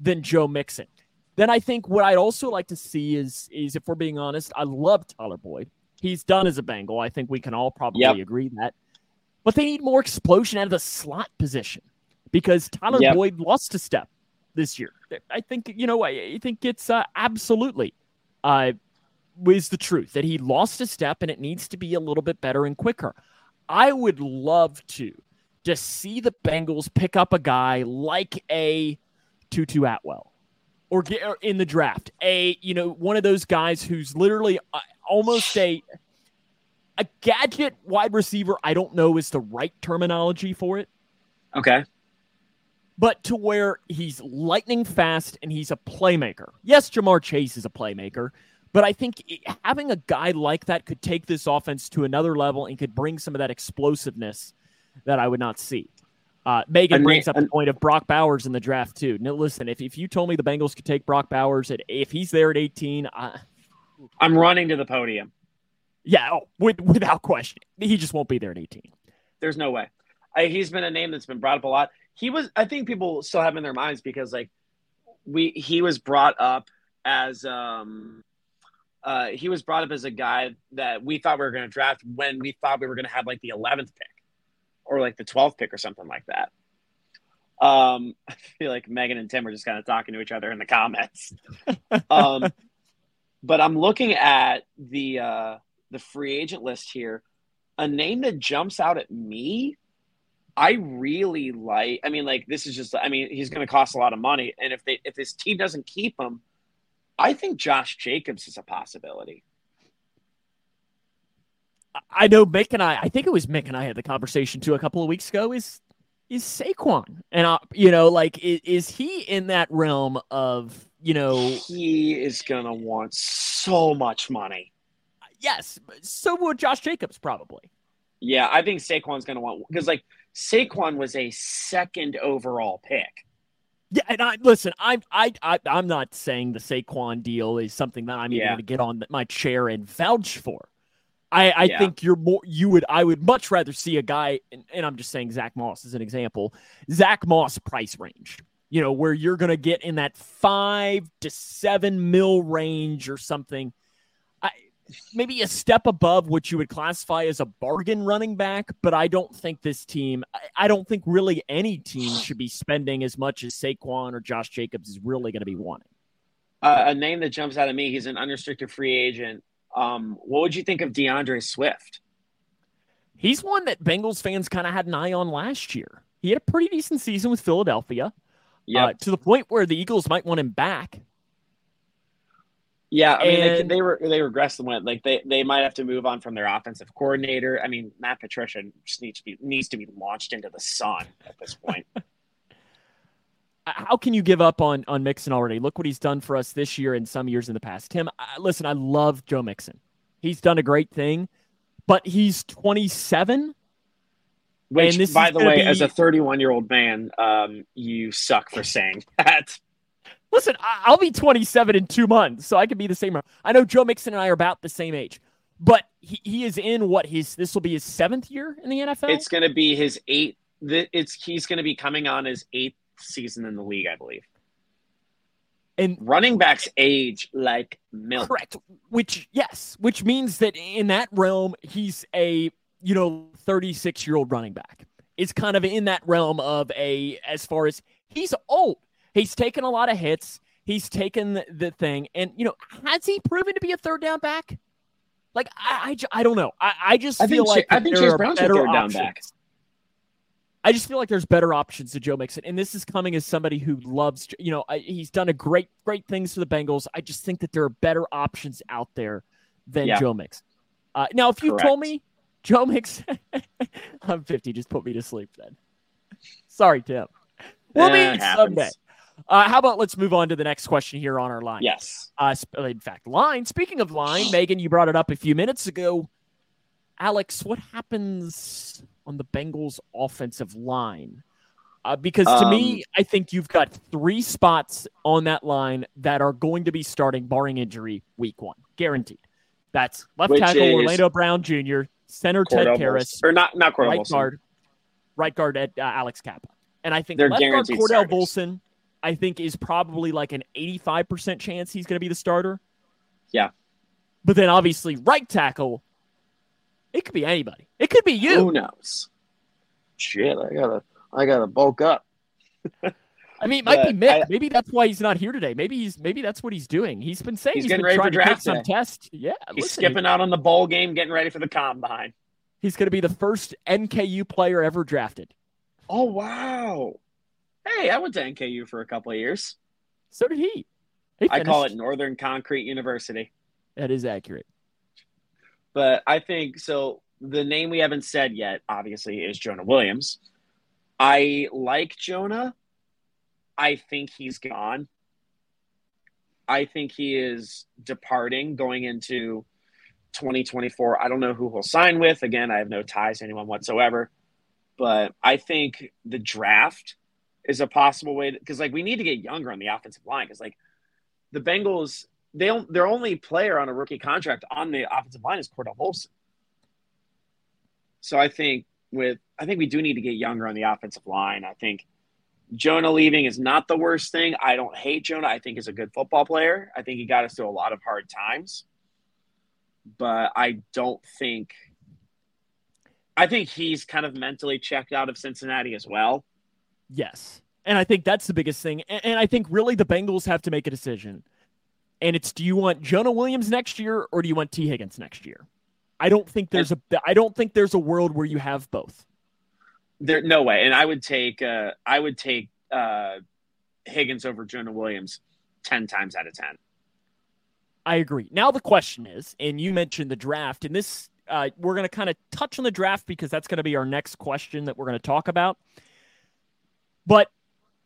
than Joe Mixon. Then I think what I'd also like to see is is if we're being honest, I love Tyler Boyd. He's done as a Bengal. I think we can all probably yep. agree that. But they need more explosion out of the slot position because Tyler yep. Boyd lost a step this year. I think you know. I think it's uh, absolutely uh, is the truth that he lost a step and it needs to be a little bit better and quicker. I would love to just see the Bengals pick up a guy like a Tutu Atwell or get or in the draft a you know one of those guys who's literally uh, almost a a gadget wide receiver. I don't know is the right terminology for it. Okay but to where he's lightning fast and he's a playmaker. Yes, Ja'Marr Chase is a playmaker, but I think having a guy like that could take this offense to another level and could bring some of that explosiveness that I would not see. Uh, Megan brings up the point of Brock Bowers in the draft too. Now, listen, if, if you told me the Bengals could take Brock Bowers at if he's there at 18, I, I'm running to the podium. Yeah, oh, with, without question, he just won't be there at 18. There's no way. I, he's been a name that's been brought up a lot he was I think people still have in their minds because like we he was brought up as um uh he was brought up as a guy that we thought we were going to draft when we thought we were going to have like the 11th pick or like the 12th pick or something like that. Um I feel like Megan and Tim are just kind of talking to each other in the comments. um but I'm looking at the uh the free agent list here. A name that jumps out at me I really like. I mean, like this is just. I mean, he's going to cost a lot of money, and if they if this team doesn't keep him, I think Josh Jacobs is a possibility. I know Mick and I. I think it was Mick and I had the conversation too a couple of weeks ago. Is is Saquon, and uh, you know, like is, is he in that realm of you know he is going to want so much money. Yes, so would Josh Jacobs probably. Yeah, I think Saquon's going to want because like Saquon was a second overall pick. Yeah, and I listen. I'm I, I I'm not saying the Saquon deal is something that I'm yeah. going to get on my chair and vouch for. I, I yeah. think you're more you would I would much rather see a guy and, and, I'm just saying Zack Moss as an example. Zack Moss price range. You know, where you're gonna get in that five to seven mil range or something maybe a step above what you would classify as a bargain running back, but I don't think this team, I don't think really any team should be spending as much as Saquon or Josh Jacobs is really going to be wanting. Uh, a name that jumps out at me, he's an unrestricted free agent. Um, what would you think of D'Andre Swift? He's one that Bengals fans kind of had an eye on last year. He had a pretty decent season with Philadelphia. Yeah, uh, to the point where the Eagles might want him back. Yeah, I mean and, they, they were they regressed and went like they they might have to move on from their offensive coordinator. I mean Matt Patricia just needs to be needs to be launched into the sun at this point. How can you give up on on Mixon already? Look what he's done for us this year and some years in the past. Tim, I, listen, I love Joe Mixon. He's done a great thing, but he's 27. Which, by the way, be... as a 31 year old man, um, you suck for saying that. Listen, I'll be 27 in two months, so I could be the same. I know Joe Mixon and I are about the same age, but he, he is in what his this will be his seventh year in the NFL. It's going to be his eighth. It's he's going to be coming on his eighth season in the league, I believe. And running backs age like milk. Correct. Which yes, which means that in that realm, he's a you know 36 year old running back. It's kind of in that realm of a as far as he's old He's taken a lot of hits. He's taken the, the thing. And, you know, has he proven to be a third down back? Like, I, I, I don't know. I, I just I feel like I think Chase Brown's a third options. down back. I just feel like there's better options to Joe Mixon, and this is coming as somebody who loves. You know, he's done a great, great things for the Bengals. I just think that there are better options out there than yeah. Joe Mixon. Uh, now, if you Correct. told me Joe Mixon, I'm 50, just put me to sleep. Then, sorry, Tim. We'll meet someday. Uh, how about let's move on to the next question here on our line? Yes. Uh, in fact, line. Speaking of line, Megan, you brought it up a few minutes ago. Alex, what happens on the Bengals' offensive line? Uh, because to um, me, I think you've got three spots on that line that are going to be starting, barring injury, week one, guaranteed. That's left tackle Orlando Brown Jr., center Ted Karras, or not not Cordell right Volson. guard, right guard at uh, Alex Cappa, and I think They're left guard Cordell starters. Volson, I think is probably like an eighty-five percent chance he's going to be the starter. Yeah, but then obviously right tackle, it could be anybody. It could be you. Who knows? Shit, I gotta I gotta bulk up. I mean, it might but be Mick. I, maybe that's why he's not here today. Maybe he's maybe that's what he's doing. He's been saying he's, he's getting been ready for draft some test. Yeah, he's listen, skipping out on the bowl game, getting ready for the combine. He's going to be the first NKU player ever drafted. Oh wow! Hey, I went to NKU for a couple of years. So did he. he I call it Northern Concrete University. That is accurate. But I think so. The name we haven't said yet, obviously, is Jonah Williams. I like Jonah. I think he's gone. I think he is departing going into 2024. I don't know who he'll sign with. Again, I have no ties to anyone whatsoever. But I think the draft is a possible way because like we need to get younger on the offensive line because like the Bengals they their only player on a rookie contract on the offensive line is Cordell Volson. So I think with I think we do need to get younger on the offensive line. I think Jonah leaving is not the worst thing. I don't hate Jonah. I think he's a good football player. I think he got us through a lot of hard times. But I don't think I think he's kind of mentally checked out of Cincinnati as well. Yes. And I think that's the biggest thing. And, and I think really the Bengals have to make a decision. And it's do you want Jonah Williams next year or do you want Tee Higgins next year? I don't think there's a I don't think there's a world where you have both. There no way. And I would take uh I would take uh Higgins over Jonah Williams 10 times out of 10. I agree. Now the question is, and you mentioned the draft, and this uh, we're going to kind of touch on the draft because that's going to be our next question that we're going to talk about. But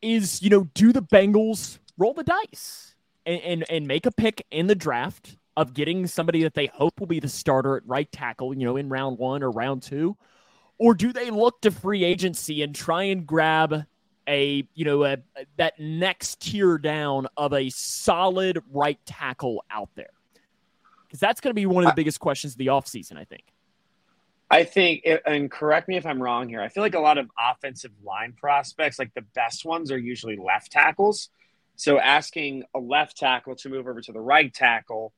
is you know, do the Bengals roll the dice and, and and make a pick in the draft of getting somebody that they hope will be the starter at right tackle, you know, in round one or round two? Or do they look to free agency and try and grab a, you know, a, that next tier down of a solid right tackle out there? Because that's going to be one of the biggest questions of the offseason, I think. I think, and correct me if I'm wrong here, I feel like a lot of offensive line prospects, like the best ones, are usually left tackles. So asking a left tackle to move over to the right tackle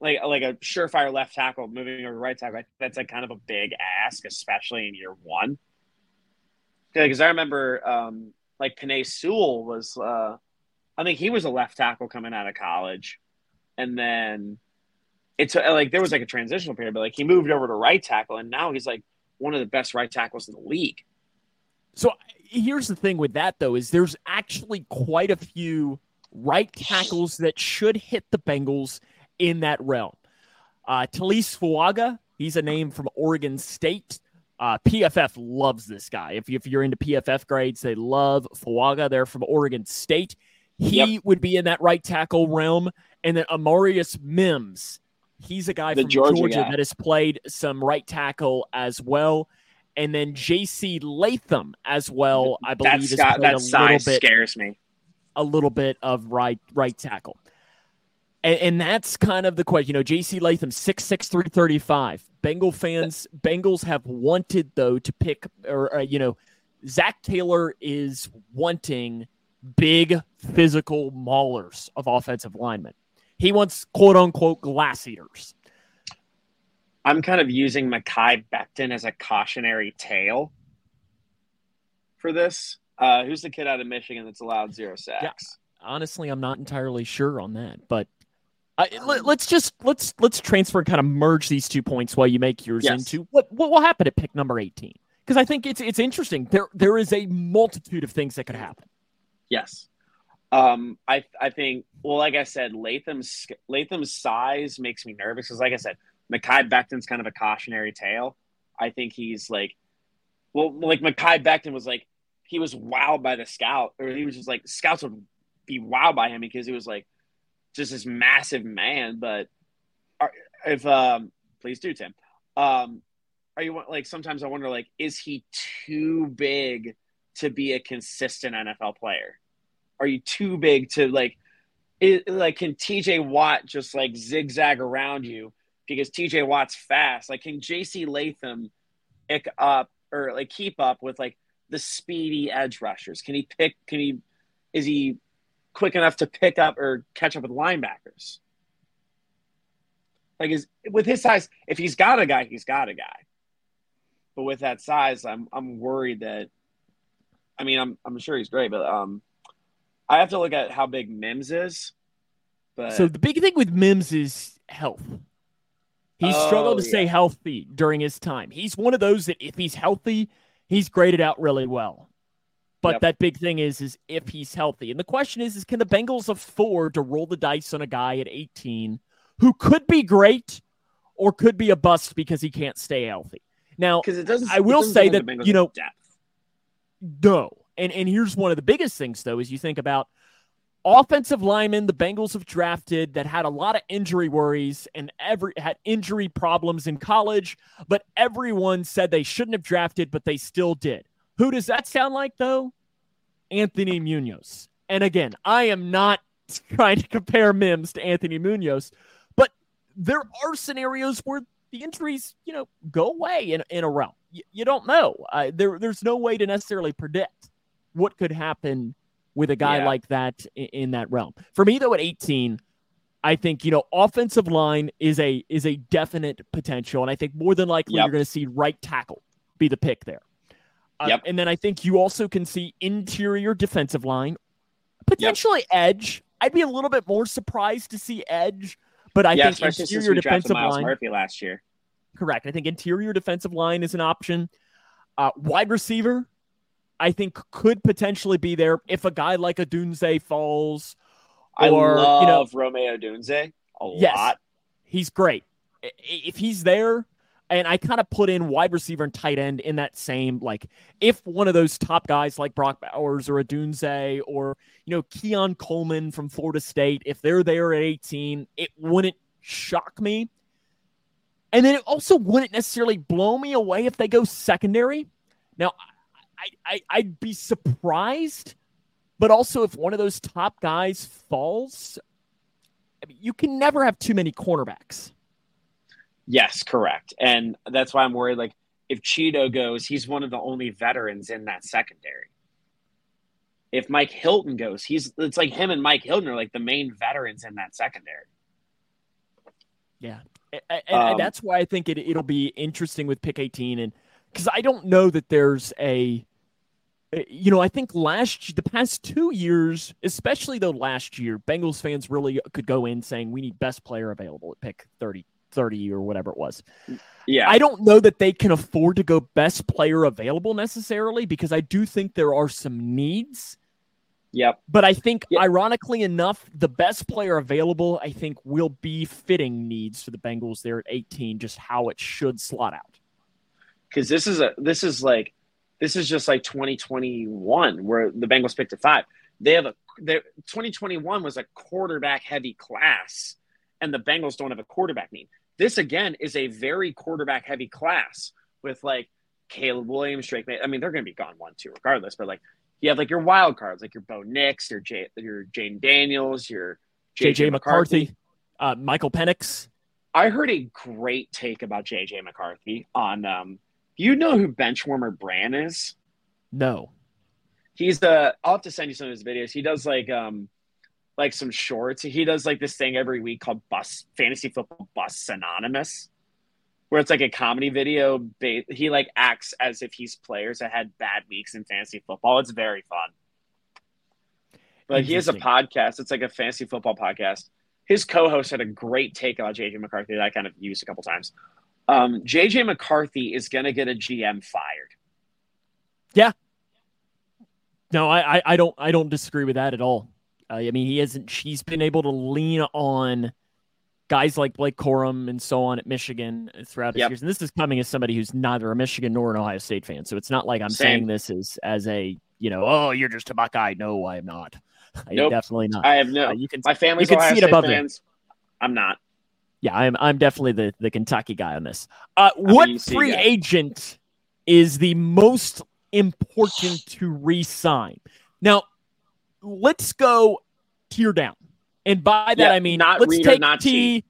like like a surefire left tackle moving over right tackle. That's like kind of a big ask, especially in year one. Because I remember um, like Penei Sewell was, uh, I think he was a left tackle coming out of college, and then it's like there was like a transitional period, but like he moved over to right tackle, and now he's like one of the best right tackles in the league. So here's the thing with that though is there's actually quite a few right tackles that should hit the Bengals in that realm. Uh, Taliese Fuaga, he's a name from Oregon State. Uh, PFF loves this guy. If, you, if you're into PFF grades, they love Fuaga. They're from Oregon State. He yep. would be in that right tackle realm. And then Amarius Mims, he's a guy the from Georgia, Georgia that has played some right tackle as well. And then J.C. Latham as well, I believe, That's got, that size bit, scares me. A little bit of right right tackle. And, and, that's kind of the question. You know, JC Latham, 6'6, 335. Bengal fans, Bengals have wanted, though, to pick, or, uh, you know, Zac Taylor is wanting big physical maulers of offensive linemen. He wants quote unquote glass eaters. I'm kind of using Mekhi Becton as a cautionary tale for this. Uh, who's the kid out of Michigan that's allowed zero sacks? Yeah, honestly, I'm not entirely sure on that, but uh, let, us just let's let's transfer and kind of merge these two points while you make yours yes. into what what will happen at pick number 18 because I think it's it's interesting. There there is a multitude of things that could happen. Yes. Um, I I think well, like I said, Latham's Latham's size makes me nervous because, like I said, Mekhi Becton's kind of a cautionary tale. I think he's like, well, like Mekhi Becton was like he was wowed by the scout, or he was just like scouts would be wowed by him because he was like just this massive man. But if um, please do, Tim. Um, are you like sometimes I wonder like is he too big to be a consistent NFL player? Are you too big to like? It, like can TJ Watt just like zigzag around you because TJ Watt's fast? Like can JC Latham pick up or like keep up with like the speedy edge rushers? Can he pick? Can he? Is he quick enough to pick up or catch up with linebackers? Like is with his size, if he's got a guy, he's got a guy. But with that size, I'm I'm worried that. I mean, I'm I'm sure he's great, but um, I have to look at how big Mims is. But so the big thing with Mims is health. He oh, struggled to yeah. stay healthy during his time. He's one of those that if he's healthy, he's graded out really well. But yep. that big thing is, is if he's healthy. And the question is, is can the Bengals afford to roll the dice on a guy at 18 who could be great or could be a bust because he can't stay healthy? Now, because it doesn't, I will doesn't say that you know, depth. no, and and here's one of the biggest things though is you think about offensive linemen the Bengals have drafted that had a lot of injury worries and every had injury problems in college, but everyone said they shouldn't have drafted, but they still did. Who does that sound like though? Anthony Munoz. And again, I am not trying to compare Mims to Anthony Munoz, but there are scenarios where the injuries, you know, go away in, in a realm. You, you don't know. Uh, there, there's no way to necessarily predict what could happen with a guy yeah. like that in, in, that realm. For me, though, at 18, I think you know offensive line is a is a definite potential, and I think more than likely yep. you're going to see right tackle be the pick there. Uh, yep. And then I think you also can see interior defensive line, potentially yep. edge. I'd be a little bit more surprised to see edge but I yeah, think interior defensive line. Murphy last year. Correct. I think interior defensive line is an option. Uh, wide receiver, I think could potentially be there if a guy like Odunze falls. Or, I love you know, Rome Odunze a yes, lot. He's great. If he's there, and I kind of put in wide receiver and tight end in that same like if one of those top guys like Brock Bowers or Odunze or you know Keon Coleman from Florida State, if they're there at 18, it wouldn't shock me. And then it also wouldn't necessarily blow me away if they go secondary. Now, I, I I'd be surprised, but also if one of those top guys falls, I mean, you can never have too many cornerbacks. Yes, correct. And that's why I'm worried. Like, if Cheeto goes, he's one of the only veterans in that secondary. If Mike Hilton goes, he's it's like him and Mike Hilton are like the main veterans in that secondary. Yeah, and, and, um, and that's why I think it it'll be interesting with pick 18, and because I don't know that there's a, Uh, you know, I think last the past two years, especially though last year, Bengals fans really could go in saying we need best player available at pick 30 30 or whatever it was. Mm, yeah. I don't know that they can afford to go best player available necessarily because I do think there are some needs. Yep. But I think yep. ironically enough, the best player available I think will be fitting needs for the Bengals there at 18 just how it should slot out. Cuz this is a this is like this is just like 2021 where the Bengals picked a 5. They have a 2021 was a quarterback heavy class and the Bengals don't have a quarterback need. This again is a very quarterback heavy class with like Caleb Williams, Drake. May- I mean, they're going to be gone one two regardless. But like you have like your wild cards, like your Bo Nix, your J, your Jayden Daniels, your JJ McCarthy, McCarthy uh, Michael Penix. I heard a great take about JJ McCarthy on. um you know who Benchwarmer Bran is? No. He's the. I'll have to send you some of his videos. He does like um like some shorts. He does like this thing every week called Bus Fantasy Football Bus Anonymous, where it's like a comedy video. He like acts as if he's players that had bad weeks in fantasy football. It's very fun. Like he has a podcast. It's like a fantasy football podcast. His co-host had a great take about JJ McCarthy that I kind of used a couple times. Um, JJ McCarthy is going to get a GM fired. Yeah. No, I, I don't I don't disagree with that at all. Uh, I mean, he hasn't. He's been able to lean on guys like Blake Corum and so on at Michigan throughout his yep. years. And this is coming as somebody who's neither a Michigan nor an Ohio State fan, so it's not like I'm Same. saying this as as a you know, oh, you're just a Buckeye. No, I am not. I Nope. definitely not. I have no. Uh, you can my family's you can Ohio see it State above fans. I'm not. Yeah, I'm I'm definitely the the Kentucky guy on this. Uh, what free guy. agent is the most important to re-sign? Now, let's go tier down, and by that Yeah, I mean not let's take not Tee.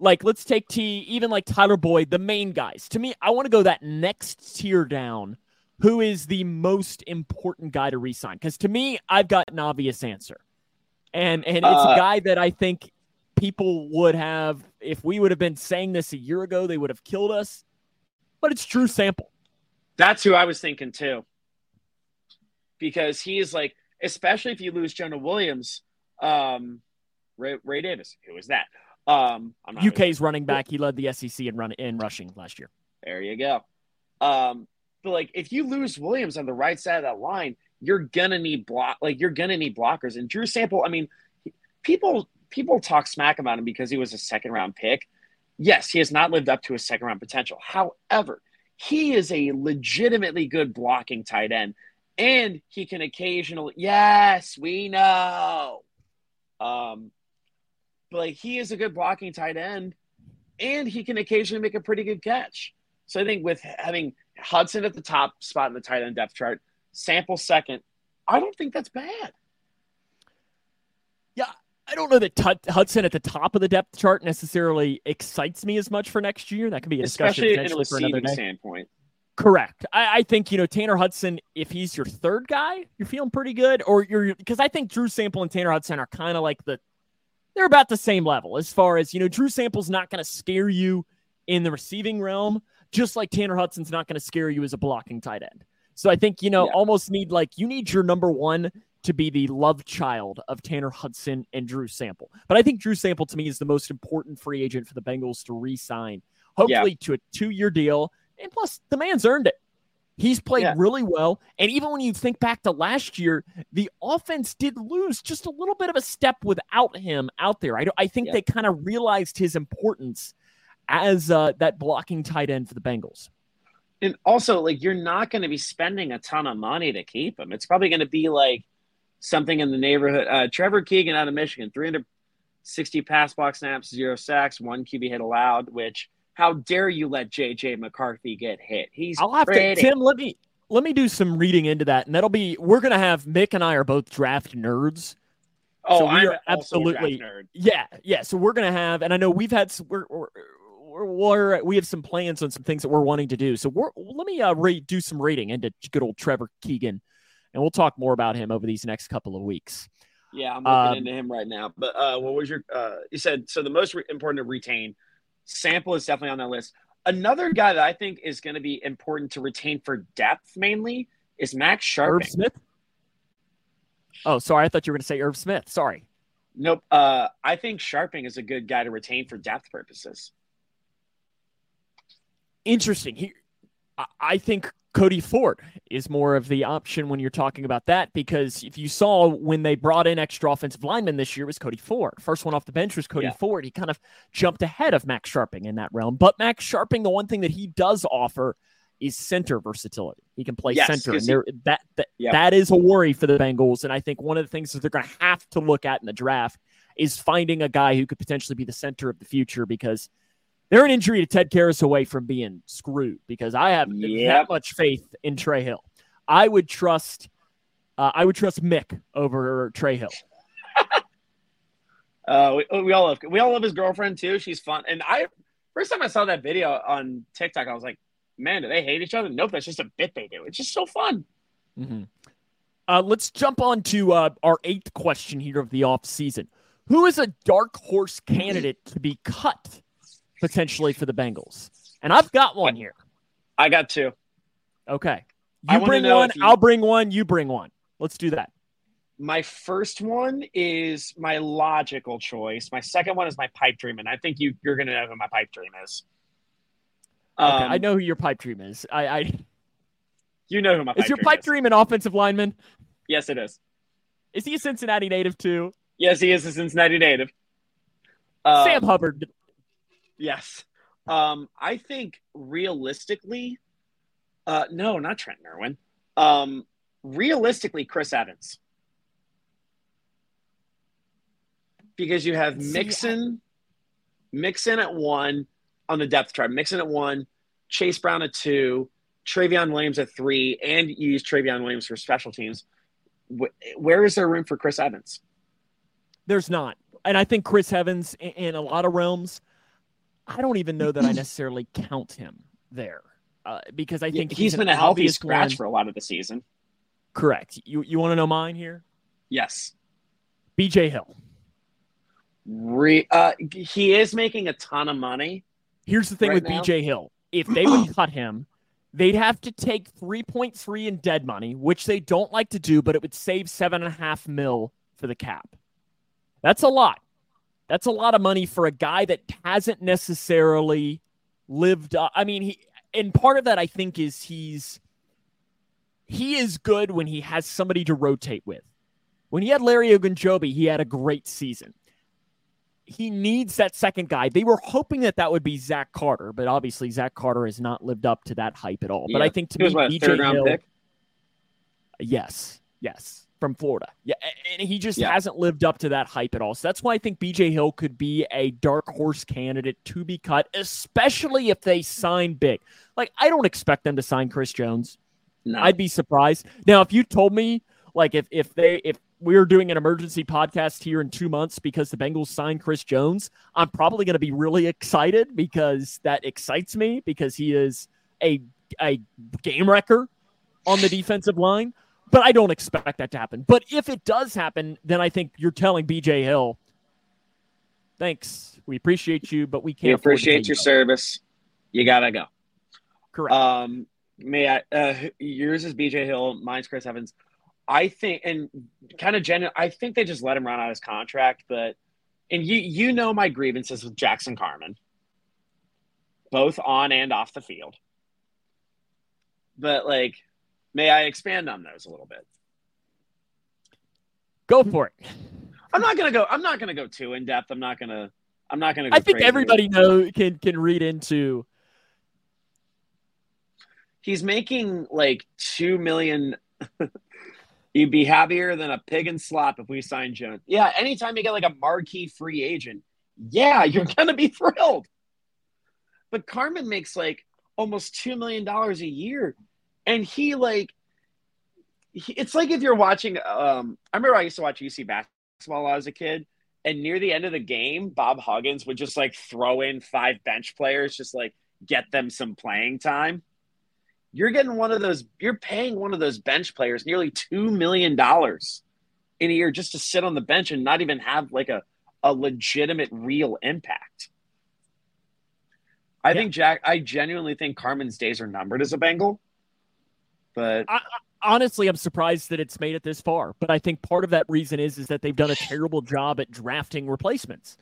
Like let's take Tee, even like Tyler Boyd, the main guys. To me, I want to go that next tier down. Who is the most important guy to re-sign? Because to me, I've got an obvious answer, and and it's Uh, a guy that I think people would have if we would have been saying this a year ago they would have killed us but it's Drew Sample. That's who I was thinking too. Because he is like, especially if you lose Jonah Williams, um, Ray, Ray Davis. Who is that? Um, I'm not UK's running back. He led the SEC in run in rushing last year. There you go. Um, but like, if you lose Williams on the right side of that line, you're gonna need block. Like, you're gonna need blockers. And Drew Sample, I mean, people people talk smack about him because he was a second round pick. Yes, he has not lived up to his second round potential. However, he is a legitimately good blocking tight end, and he can occasionally. Yes, we know. Um, but he is a good blocking tight end, and he can occasionally make a pretty good catch. So I think with having Hudson at the top spot in the tight end depth chart, Sample second, I don't think that's bad. I don't know that Tut Hudson at the top of the depth chart necessarily excites me as much for next year. That could be a discussion especially potentially for another day. standpoint. Correct. I, I think you know Tanner Hudson. If he's your third guy, you're feeling pretty good. Or you're because I think Drew Sample and Tanner Hudson are kind of like the they're about the same level as far as you know. Drew Sample's not going to scare you in the receiving realm, just like Tanner Hudson's not going to scare you as a blocking tight end. So I think you know Yeah. almost need like you need your number one to be the love child of Tanner Hudson and Drew Sample. But I think Drew Sample to me is the most important free agent for the Bengals to re-sign, hopefully to a two-year deal. And plus, the man's earned it. He's played Yeah. really well. And even when you think back to last year, the offense did lose just a little bit of a step without him out there. I, I think Yeah. they kind of realized his importance as uh, that blocking tight end for the Bengals. And also, like, you're not going to be spending a ton of money to keep him. It's probably going to be like something in the neighborhood. Uh, Trevor Keegan out of Michigan, 360 pass block snaps, zero sacks, one QB hit allowed. Which, how dare you let JJ McCarthy get hit? He's I'll have pretty. to Tim. Let me let me do some reading into that, and that'll be we're gonna have Mick and I are both draft nerds. oh, so we I'm are also a draft absolutely-. Yeah, yeah. So we're gonna have, and I know we've had we're, we're, we're, we're have some plans on some things that we're wanting to do. So we're let me uh rate, do some rating into good old Trevor Keegan, and we'll talk more about him over these next couple of weeks. Yeah, I'm looking Um, into him right now. But uh, what was your? Uh, you said so. The most re- important to retain, Sample is definitely on that list. Another guy that I think is going to be important to retain for depth mainly is Max Scharping. Smith. Oh, sorry. I thought you were going to say Irv Smith. Sorry. Nope. Uh, I think Scharping is a good guy to retain for depth purposes. Interesting. He, I think Cody Ford is more of the option when you're talking about that because if you saw when they brought in extra offensive linemen this year it was Cody Ford. First one off the bench was Cody Yeah. Ford. He kind of jumped ahead of Max Scharping in that realm. But Max Scharping, the one thing that he does offer is center versatility. He can play Yes, center, and there that that, that is a worry for the Bengals. And I think one of the things that they're going to have to look at in the draft is finding a guy who could potentially be the center of the future because they're an injury to Ted Karras away from being screwed. Because I have Yep. that much faith in Trey Hill. I would trust. Uh, I would trust Mick over Trey Hill. Uh, we, we all love we all love his girlfriend too. She's fun. And I first time I saw that video on TikTok, I was like, man, do they hate each other? Nope, that's just a bit they do. It's just so fun. Mhm. Uh, let's jump on to uh, our eighth question here of the off season. Who is a dark horse candidate to be cut potentially for the Bengals? And I've got one here. I got two. Okay. You bring one, you- I'll bring one, you bring one. Let's do that. My first one is my logical choice. My second one is my pipe dream, and I think you you're gonna know who my pipe dream is. Okay, Um, I know who your pipe dream is. I, I you know who my pipe is your pipe is. dream an offensive lineman? Yes, it is. Is he a Cincinnati native too? Yes, he is a Cincinnati native. Um, Sam Hubbard. Yes. Um, I think realistically, uh, no, not Trent Irwin. Um, realistically, Chris Evans. Because you have Mixon, Mixon at one on the depth chart, Mixon at one, Chase Brown at two, Trayveon Williams at three, and you use Trayveon Williams for special teams. Where is there room for Chris Evans? There's not. And I think Chris Evans, in a lot of realms, I don't even know that I necessarily count him there uh, because I think he's an been a healthy scratch one. for a lot of the season. Correct. You you want to know mine here? Yes. BJ Hill. Re- uh, he is making a ton of money. Here's the thing Right with now? BJ Hill. If they would cut him, they'd have to take 3.3 in dead money, which they don't like to do, but it would save seven and a half mil for the cap. That's a lot. That's a lot of money for a guy that hasn't necessarily lived up. I mean, he and part of that I think is he's he is good when he has somebody to rotate with. When he had Larry Ogunjobi, he had a great season he needs that second guy. They were hoping that that would be Zach Carter, but obviously Zach Carter has not lived up to that hype at all. But I think to He was me, what, a BJ third round Hill, pick? yes, yes, from Florida, yeah, and he just Yeah. hasn't lived up to that hype at all. So that's why I think BJ Hill could be a dark horse candidate to be cut, especially if they sign big. Like I don't expect them to sign Chris Jones. No. I'd be surprised. Now, if you told me, like, if if they if we are doing an emergency podcast here in two months because the Bengals signed Chris Jones, I'm probably going to be really excited because that excites me because he is a a game wrecker on the defensive line. But I don't expect that to happen. But if it does happen, then I think you're telling BJ Hill, thanks, we appreciate you, but we can't. we afford to pay appreciate your you." service. You gotta go. Correct. Um, may I? Uh, yours is BJ Hill. Mine's Chris Evans. I think, and kind of genuine. I think they just let him run out his contract. But, and you you know my grievances with Jackson Carman, both on and off the field. But like, may I expand on those a little bit? Go for it. I'm not gonna go. I'm not gonna go too in depth. I'm not gonna. I'm not gonna. Go I think everybody know can can read into he's making like two million. You'd be happier than a pig in slop if we signed Jones. Yeah, anytime you get like a marquee free agent, yeah, you're gonna be thrilled. But Carman makes like almost two million dollars a year, and he like, he, it's like if you're watching. Um, I remember I used to watch UC basketball when I was a kid, and near the end of the game, Bob Huggins would just like throw in five bench players, just like get them some playing time you're getting one of those you're paying one of those bench players nearly two million dollars in a year just to sit on the bench and not even have like a, a legitimate real impact i Yeah. think jack i genuinely think Carman's days are numbered as a bengal but honestly, I'm surprised that it's made it this far. But I think part of that reason is is that they've done a terrible job at drafting replacements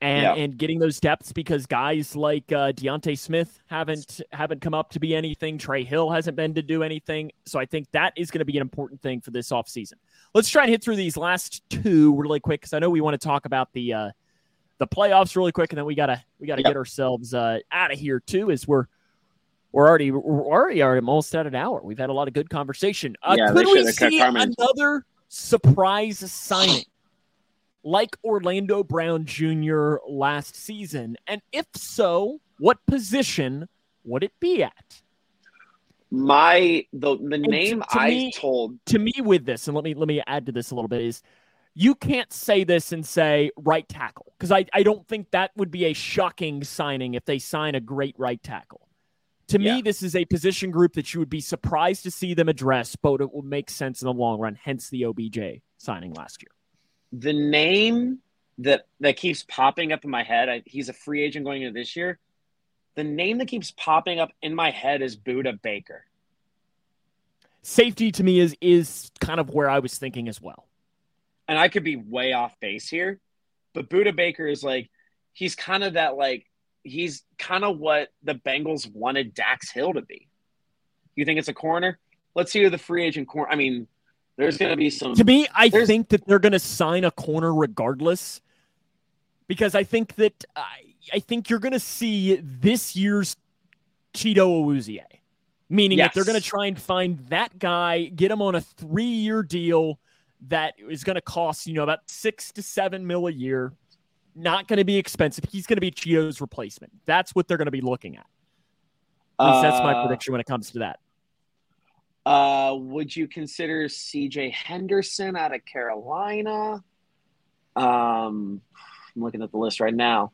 and Yeah. and getting those depths because guys like uh, D'Ante Smith haven't haven't come up to be anything. Trey Hill hasn't been to do anything. So I think that is going to be an important thing for this offseason. Let's try and hit through these last two really quick because I know we want to talk about the uh, the playoffs really quick, and then we gotta we gotta Yep. get ourselves uh, out of here too. As we're we're already we're already are almost at an hour. We've had a lot of good conversation. Uh, Yeah, could we should have cut see another surprise signing like Orlando Brown Jr. last season? And if so, what position would it be at? my the the to- name to i me- told To me, with this, and let me let me add to this a little bit is. You can't say this and say right tackle because I, I don't think that would be a shocking signing if they sign a great right tackle. To me, this is a position group that you would be surprised to see them address, but it will make sense in the long run. Hence the OBJ signing last year. the name that that keeps popping up in my head I, he's a free agent going into this year the name that keeps popping up in my head is Budda Baker Safety to me is is kind of where I was thinking as well. and I could be way off base here, but Budda Baker is like he's kind of that like he's kind of what the Bengals wanted Dax Hill to be. You think it's a corner? Let's see who the free agent corner. I mean, there's going to be some. To me, I There's- think that they're going to sign a corner regardless, because I think that I, I think you're going to see this year's Cheeto Awuzie. meaning yes. that they're going to try and find that guy, get him on a three year deal that is going to cost, you know, about six to seven mil a year. Not going to be expensive. He's going to be Chido's replacement. That's what they're going to be looking at. At least uh, that's my uh, prediction when it comes to that. Uh, would you consider CJ Henderson out of Carolina? Um, I'm looking at the list right now.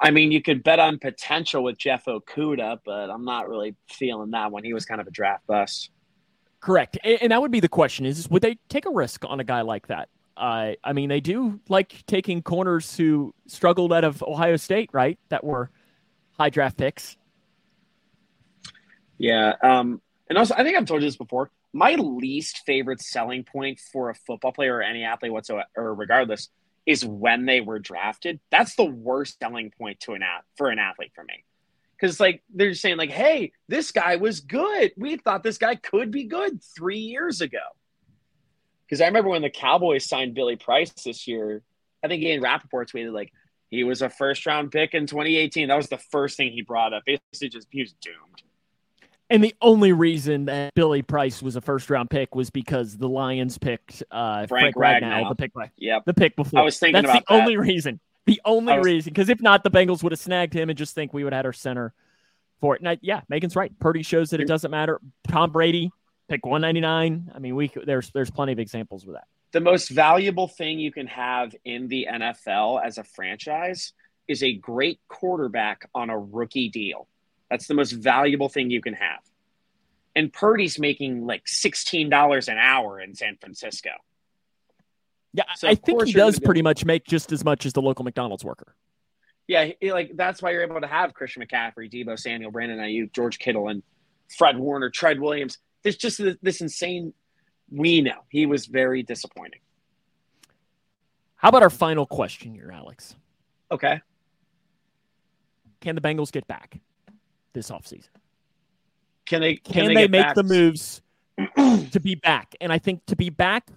I mean, you could bet on potential with Jeff Okudah, but I'm not really feeling that one. He was kind of a draft bust. Correct, and that would be the question: is would they take a risk on a guy like that? Uh, I mean, they do like taking corners who struggled out of Ohio State, right? That were high draft picks. Yeah, um, and also I think I've told you this before. My least favorite selling point for a football player or any athlete whatsoever, or regardless, is when they were drafted. That's the worst selling point to an app for an athlete for me. Because like they're just saying, like, hey, this guy was good. We thought this guy could be good three years ago. Because I remember when the Cowboys signed Billy Price this year, I think Ian Rapoport tweeted like he was a first round pick in 2018. That was the first thing he brought up. Basically, just he was doomed. And the only reason that Billy Price was a first round pick was because the Lions picked uh, Frank, Frank Ragnow, the pick yep. the pick before. I was thinking That's about the that. only reason. The only was... reason, because if not, the Bengals would have snagged him and just think we would have had our center for it. And I, yeah, Megan's right. Purdy shows that it doesn't matter. Tom Brady pick 199. I mean, we there's there's plenty of examples with that. The most valuable thing you can have in the NFL as a franchise is a great quarterback on a rookie deal. That's the most valuable thing you can have. And Purdy's making like $16 an hour in San Francisco. Yeah, so I think he does pretty much make just as much as the local McDonald's worker. Yeah, he, like that's why you're able to have Christian McCaffrey, Deebo Samuel, Brandon Aiyuk, George Kittle, and Fred Warner, Trent Williams. There's just this, insane. We know he was very disappointing. How about our final question here, Alex? Okay. Can the Bengals get back this offseason? Can they? Can, can they, they make back? the moves to be back? And I think to be back,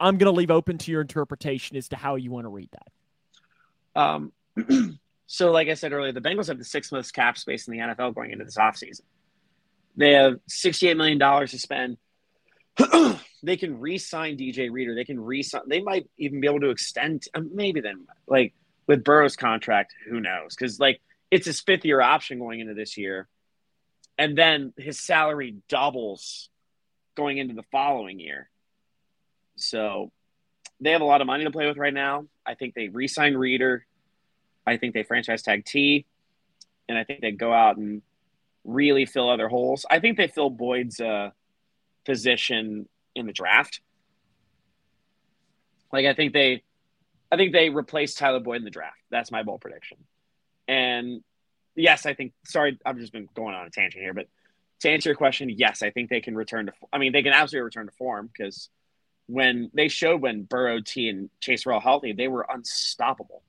I'm going to leave open to your interpretation as to how you want to read that. Um. so, like I said earlier, the Bengals have the sixth most cap space in the NFL going into this offseason. They have $68 million to spend. they can re-sign DJ Reader. They can re-sign. They might even be able to extend. Um, maybe then, like with Burrow's contract, who knows? Because like it's his fifth year option going into this year and then his salary doubles going into the following year. So they have a lot of money to play with right now. I think they re-sign Reader. I think they franchise tag Tee, and I think they go out and really fill other holes. I think they fill Boyd's uh, position in the draft. Like I think they, I think they replace Tyler Boyd in the draft. That's my bold prediction. And yes, I think. Sorry, I've just been going on a tangent here, but to answer your question, yes, I think they can return to. I mean, they can absolutely return to form because when they showed when Burrow, Tee, and Chase were all healthy, they were unstoppable.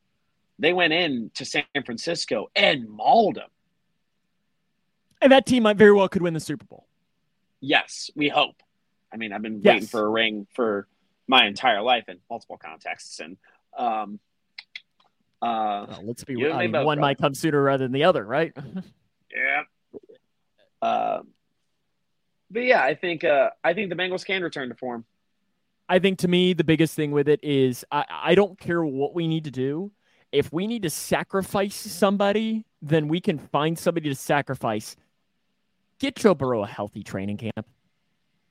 They went in to San Francisco and mauled them. And that team might very well could win the Super Bowl. Yes, we hope. I mean, I've been yes. waiting for a ring for my entire life in multiple contexts, and um, uh, well, let's be I mean, one might come sooner rather than the other, right? yeah. Uh, but yeah, I think uh, I think the Bengals can return to form. I think to me the biggest thing with it is I, I don't care what we need to do. If we need to sacrifice somebody, then we can find somebody to sacrifice. Get Joe Burrow a healthy training camp.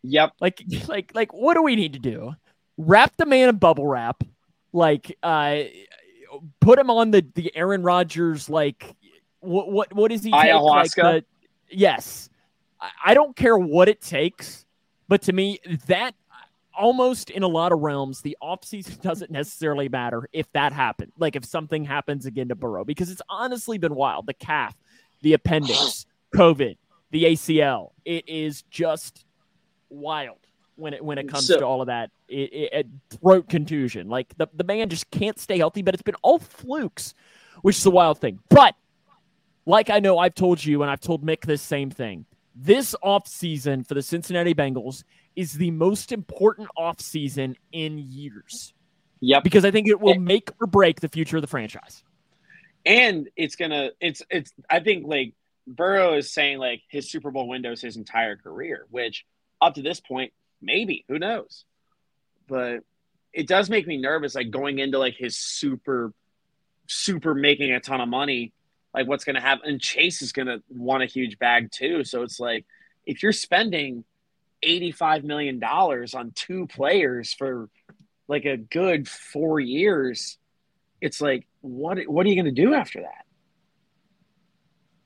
Yep. Like like like what do we need to do? Wrap the man in bubble wrap. Like uh put him on the the Aaron Rodgers like what what what is he ayahuasca? Like the, yes, I, I don't care what it takes, but to me that almost in a lot of realms the offseason doesn't necessarily matter if that happened like if something happens again to burrow because it's honestly been wild the calf the appendix covid the acl it is just wild when it when it comes so, to all of that. It, it, it, throat contusion, like the the man just can't stay healthy. But it's been all flukes, which is a wild thing. But like I know I've told you and I've told Mick this same thing. This offseason for the Cincinnati Bengals is the most important offseason in years. Yeah, Because I think it will make or break the future of the franchise. And it's gonna it's it's I think like Burrow is saying like his Super Bowl window is his entire career, which up to this point, maybe who knows, but it does make me nervous. Like going into like his super, super making a ton of money, like what's going to happen. And Chase is going to want a huge bag too. So it's like if you're spending eighty-five million dollars on two players for like a good four years, it's like what what are you going to do after that?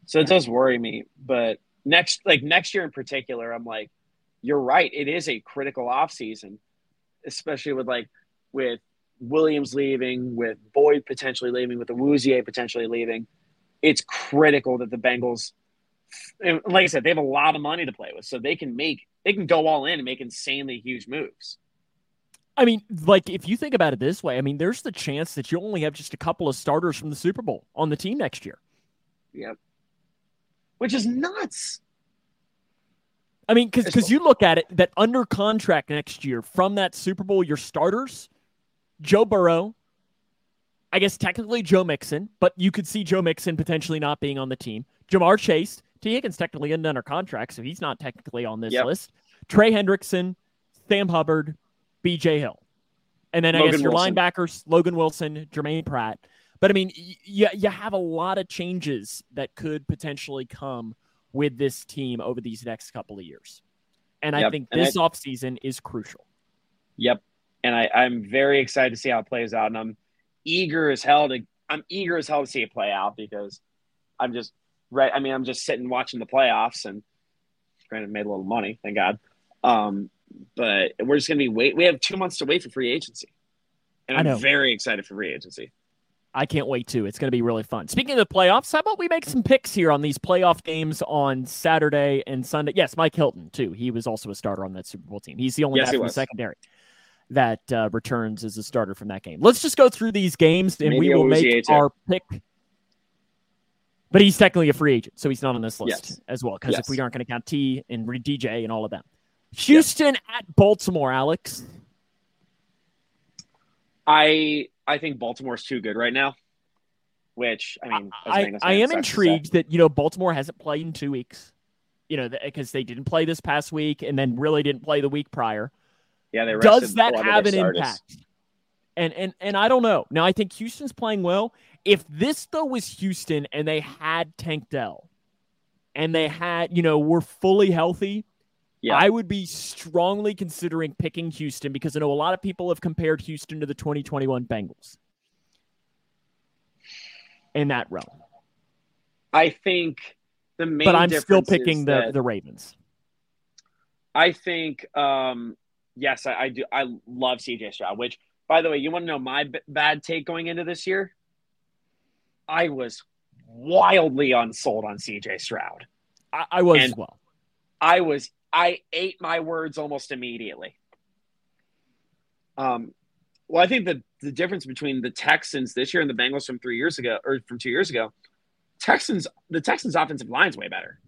So it does worry me. But next, like next year in particular, I'm like, you're right. It is a critical off season, especially with like with Williams leaving, with Boyd potentially leaving, with the Awuzie potentially leaving. It's critical that the Bengals, like I said, they have a lot of money to play with, so they can make they can go all in and make insanely huge moves. I mean, like if you think about it this way, I mean, there's the chance that you only have just a couple of starters from the Super Bowl on the team next year. Yep. Which is nuts. I mean, because because you look at it, that under contract next year from that Super Bowl, your starters, Joe Burrow, I guess technically Joe Mixon, but you could see Joe Mixon potentially not being on the team. Ja'Marr Chase, Tee Higgins technically isn't under contract, so he's not technically on this yep. list. Trey Hendrickson, Sam Hubbard, B.J. Hill, and then Logan I guess your Wilson. linebackers, Logan Wilson, Germaine Pratt. But I mean, you you have a lot of changes that could potentially come with this team over these next couple of years. And yep. I think this and offseason is crucial. Yep. And I, I'm very excited to see how it plays out. And I'm eager as hell to I'm eager as hell to see it play out because I'm just right. I mean, I'm just sitting watching the playoffs and granted made a little money, thank God. Um, but we're just gonna be wait. We have two months to wait for free agency, and I'm very excited for free agency. I can't wait to. It's going to be really fun. Speaking of the playoffs, how about we make some picks here on these playoff games on Saturday and Sunday? Yes, Mike Hilton too. He was also a starter on that Super Bowl team. He's the only yes, guy from the secondary that uh, returns as a starter from that game. Let's just go through these games and Maybe we will make our pick. But he's technically a free agent, so he's not on this list yes. as well. Because yes. if we aren't going to count Tee and DJ and all of them, Houston at Baltimore, Alex. I I think Baltimore's too good right now. Which I mean, I, I am intrigued that you know Baltimore hasn't played in two weeks. You know, because they didn't play this past week and then really didn't play the week prior. Yeah, they does that have an impact? And and and I don't know. Now I think Houston's playing well. If this though was Houston and they had Tank Dell, and they had you know were fully healthy, yeah. I would be strongly considering picking Houston because I know a lot of people have compared Houston to the 2021 Bengals in that realm. I think the main But I'm still picking the, the Ravens. I think um yes, I, I, do I love CJ Stroud, which by the way, you want to know my b- bad take going into this year? I was wildly unsold on CJ Stroud. I, I was and as well. I was I ate my words almost immediately. Um, well, I think that the difference between the Texans this year and the Bengals from three years ago or from two years ago, Texans the Texans offensive line's way better.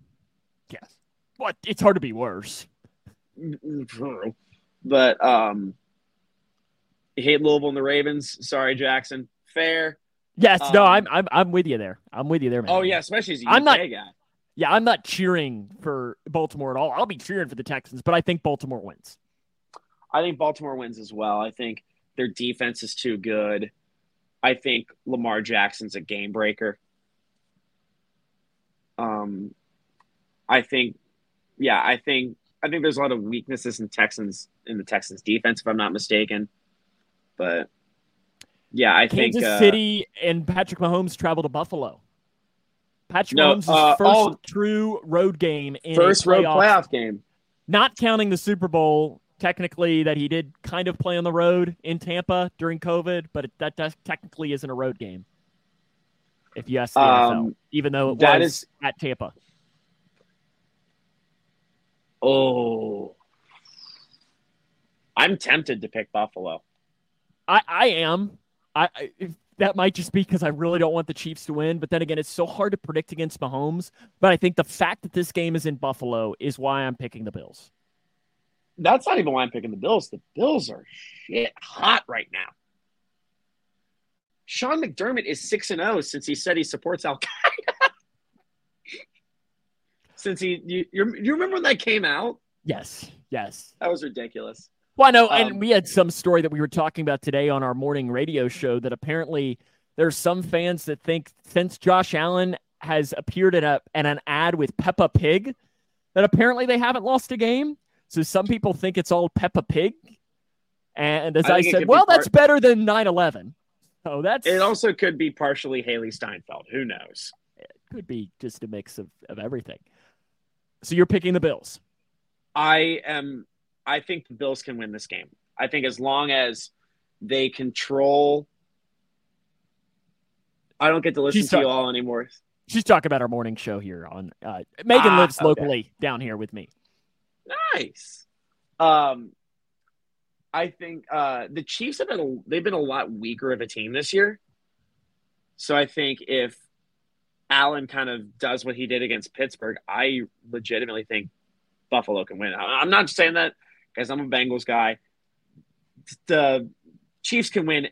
Yes, but it's hard to be worse. But um, you hate Louisville and the Ravens. Sorry, Jackson. Fair. Yes, um, no, I'm I'm I'm with you there. I'm with you there, man. Oh yeah, especially as a I'm not, guy yeah, I'm not cheering for Baltimore at all. I'll be cheering for the Texans, but I think Baltimore wins. I think Baltimore wins as well. I think their defense is too good. I think Lamar Jackson's a game breaker. Um, I think, yeah, I think I think there's a lot of weaknesses in Texans in the Texans defense, if I'm not mistaken. But yeah, I Kansas think Kansas uh, City and Patrick Mahomes travel to Buffalo. Patrick no, Mahomes' uh, first oh, true road game in first road playoff game. Not counting the Super Bowl, technically that he did kind of play on the road in Tampa during COVID, but it, that, that technically isn't a road game. If you ask the um, NFL, even though it was is, at Tampa. Oh, I'm tempted to pick Buffalo. I, I am. I, I that might just be because I really don't want the Chiefs to win. But then again, it's so hard to predict against Mahomes. But I think the fact that this game is in Buffalo is why I'm picking the Bills. That's not even why I'm picking the Bills. The Bills are shit hot right now. Sean McDermott is 6 and 0 since he said he supports Al Qaeda. since he you you you remember when that came out? Yes, yes. That was ridiculous. Well, I know, Um, and we had some story that we were talking about today on our morning radio show that apparently there's some fans that think since Josh Allen has appeared in a in an ad with Peppa Pig, that apparently they haven't lost a game. So some people think it's all Peppa Pig. And as I I, said, be well, part- that's better than 9/11. So that's It also could be partially Hailee Steinfeld. Who knows? It could be just a mix of, of everything. So you're picking the Bills. I am. I think the Bills can win this game. I think as long as they control. I don't get to listen She's to you all anymore. She's talking about our morning show here on uh, Megan Ah, lives okay. locally down here with me. Nice. Um, I think uh, the Chiefs have been a, they've been a lot weaker of a team this year. So I think if Allen kind of does what he did against Pittsburgh, I legitimately think Buffalo can win. I'm not saying that because I'm a Bengals guy. The Chiefs can win.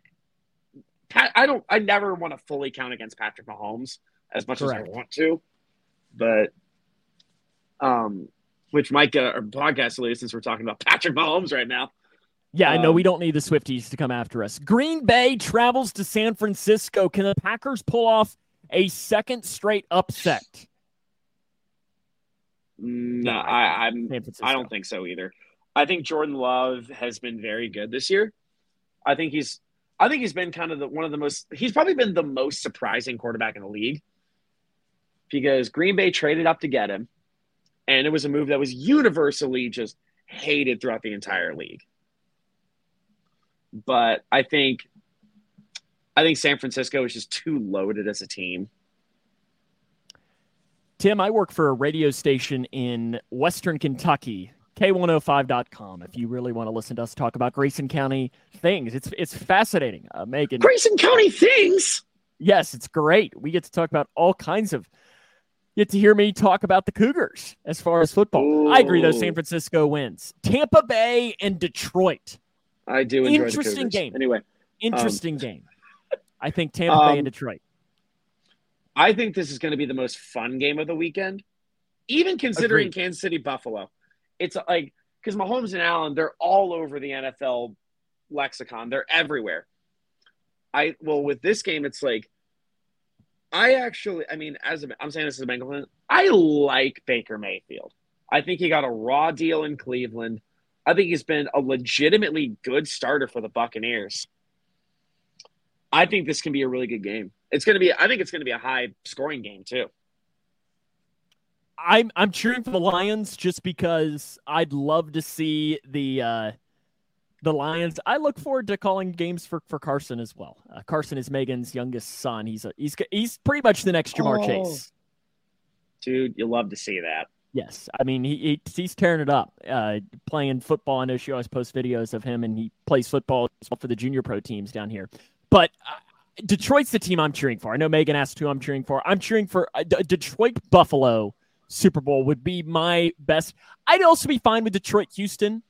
Pat, I don't. I never want to fully count against Patrick Mahomes as much Correct. as I want to, but um, which might get our podcast deleted since we're talking about Patrick Mahomes right now. Yeah, I know Um, we don't need the Swifties to come after us. Green Bay travels to San Francisco. Can the Packers pull off a second straight upset? No, I, I'm. I don't think so either. I think Jordan Love has been very good this year. I think he's. I think he's been kind of the one of the most. He's probably been the most surprising quarterback in the league because Green Bay traded up to get him, and it was a move that was universally just hated throughout the entire league. But I think, I think San Francisco is just too loaded as a team. Tim, I work for a radio station in Western Kentucky, K105.com. If you really want to listen to us talk about Grayson County things, it's it's fascinating. Uh, Megan, Grayson County things. yes, it's great. We get to talk about all kinds of. Get to hear me talk about the Cougars as far as football. I agree, though. San Francisco wins. Tampa Bay and Detroit. I do enjoy Interesting game. Anyway, Interesting game. I think Tampa Bay Um, and Detroit. I think this is going to be the most fun game of the weekend, even considering Agreed. Kansas City Buffalo. It's like because Mahomes and Allen, they're all over the NFL lexicon. They're everywhere. I well with this game, it's like I actually, I mean, as I'm saying this as a Bengal I like Baker Mayfield. I think he got a raw deal in Cleveland. I think he's been a legitimately good starter for the Buccaneers. I think this can be a really good game. It's going to be. I think it's going to be a high scoring game too. I'm I'm cheering for the Lions just because I'd love to see the uh, the Lions. I look forward to calling games for, for Carson as well. Uh, Carson is Megan's youngest son. He's a, he's he's pretty much the next Ja'Marr Oh. Chase. Dude, you love to see that. Yes, I mean he, he he's tearing it up, uh, playing football. I know she always posts videos of him, and he plays football for the junior pro teams down here. But uh, Detroit's the team I'm cheering for. I know Megan asked who I'm cheering for. I'm cheering for uh, D- Detroit Buffalo Super Bowl would be my best. I'd also be fine with Detroit Houston.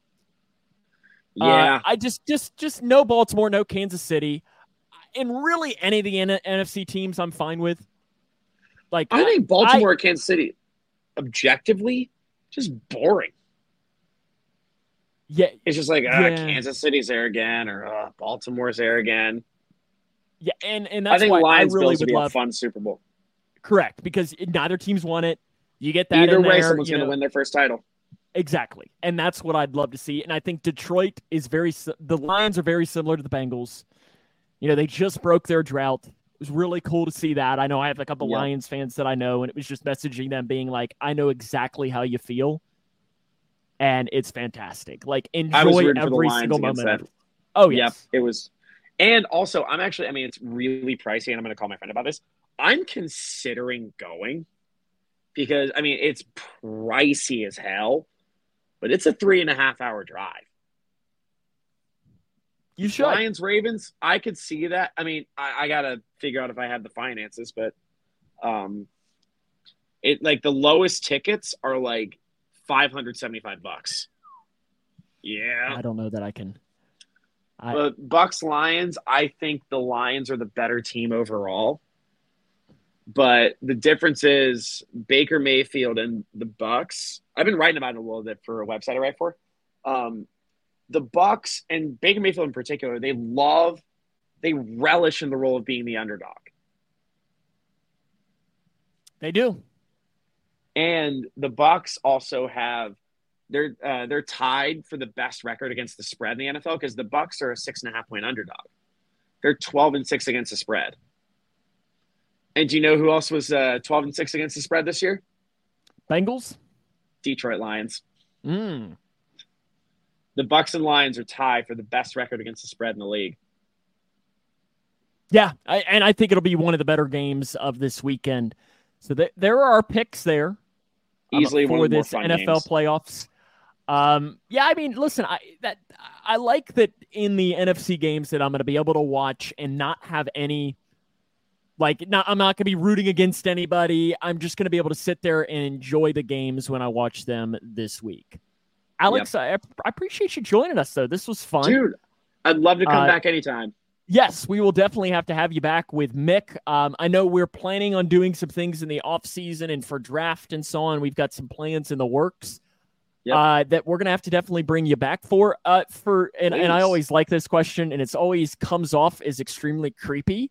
Uh, Yeah, I just just just no Baltimore, no Kansas City, and really any of the N- NFC teams I'm fine with. Like I think Baltimore, Kansas City, objectively, just boring. yeah, It's just like uh, Yeah. Kansas City's there again, or uh, Baltimore's there again. yeah, and and I that's think why Lions I really Bills would be a love fun Super Bowl. correct because neither team's won it. You get that Either way, there, someone's going to win their first title. Exactly. And that's what I'd love to see. And I think Detroit is very, the Lions are very similar to the Bengals. You know, they just broke their drought. It was really cool to see that. I know I have a couple Yeah. Lions fans that I know, and it was just messaging them being like, I know exactly how you feel. And it's fantastic. Like, enjoy rooting for the every single moment. that. Oh, Yep, yes. it was. And also, I'm actually, I mean, it's really pricey, and I'm going to call my friend about this. I'm considering going because, I mean, it's pricey as hell, but it's a three and a half hour drive. You should. Lions, Ravens, I could see that. I mean, I, I got to figure out if I have the finances, but um, it like the lowest tickets are like 575 bucks. Yeah. I don't know that I can. I, But Bucks Lions, I think the Lions are the better team overall. But the difference is Baker Mayfield and the Bucks. I've been writing about it a little bit for a website I write for. Um, the Bucks and Baker Mayfield in particular, they love, they relish in the role of being the underdog. They do. And the Bucks also have they're uh, they're tied for the best record against the spread in the NFL because the Bucks are a six and a half point underdog. They're twelve and six against the spread. And do you know who else was uh, twelve and six against the spread this year? Bengals, Detroit Lions. Mm. The Bucks and Lions are tied for the best record against the spread in the league. Yeah, I, and I think it'll be one of the better games of this weekend. So th- there are picks there um, easily um, for this NFL games. playoffs. Um, yeah, I mean, listen, I that I like that in the NFC games that I'm going to be able to watch and not have any like not I'm not going to be rooting against anybody. I'm just going to be able to sit there and enjoy the games when I watch them this week. Alex, yep. I, I, appreciate you joining us though. This was fun. Dude, I'd love to come uh, back anytime. Yes, we will definitely have to have you back with Mick. Um, I know we're planning on doing some things in the off season and for draft and so on. We've got some plans in the works yep. uh, that we're gonna have to definitely bring you back for. Uh, for and, and I always like this question, and it's always comes off as extremely creepy.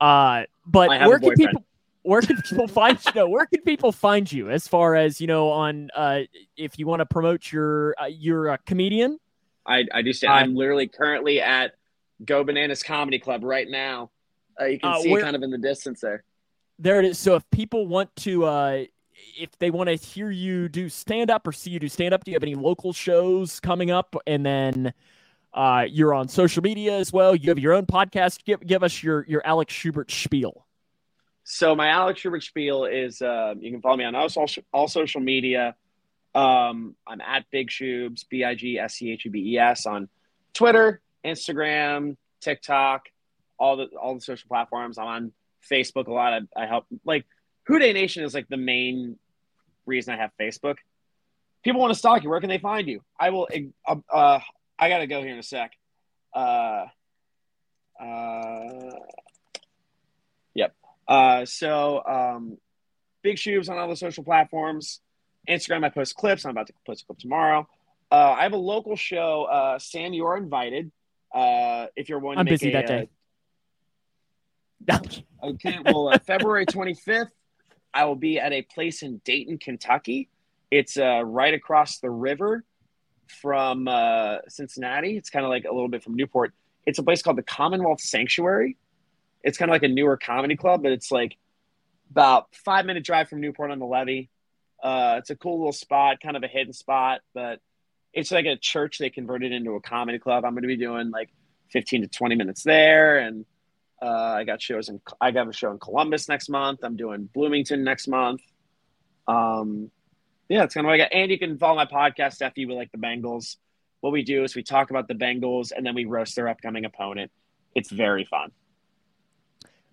Uh, but where can people where can people find you? Know, where can people find you as far as you know on uh, if you want to promote your uh, you're a comedian? I I do. Say, I'm literally currently at Go Bananas Comedy Club right now. Uh, you can uh, see where, kind of in the distance there. There it is. So if people want to, uh, if they want to hear you do stand up or see you do stand up, do you have any local shows coming up? And then uh, you're on social media as well. You have your own podcast. Give give us your your Alex Schubert spiel. So my Alex Schubert spiel is uh, you can follow me on all, all social media. Um, I'm at Big Shubes, B I G S C H U B E S on Twitter, Instagram, TikTok, all the all the social platforms. I'm on Facebook a lot. I, I help like Who Dey Nation is like the main reason I have Facebook. People want to stalk you. Where can they find you? I will. Uh, uh, I gotta go here in a sec. Uh, uh, yep. Uh, so um, Big Shubes on all the social platforms. Instagram, I post clips. I'm about to post a clip tomorrow. Uh, I have a local show. Uh, Sam, you are invited. Uh, if you're one, I'm busy a, that day. Uh, okay, well, uh, February 25th, I will be at a place in Dayton, Kentucky. It's uh, right across the river from uh, Cincinnati. It's kind of like a little bit from Newport. It's a place called the Commonwealth Sanctuary. It's kind of like a newer comedy club, but it's like about five minute drive from Newport on the levee. Uh, it's a cool little spot, kind of a hidden spot, but it's like a church they converted into a comedy club. I'm going to be doing like 15 to 20 minutes there, and uh, I got shows in I got a show in Columbus next month. I'm doing Bloomington next month. Um, yeah, it's kind of like and you can follow my podcast FE with like the Bengals. What we do is we talk about the Bengals and then we roast their upcoming opponent. It's very fun.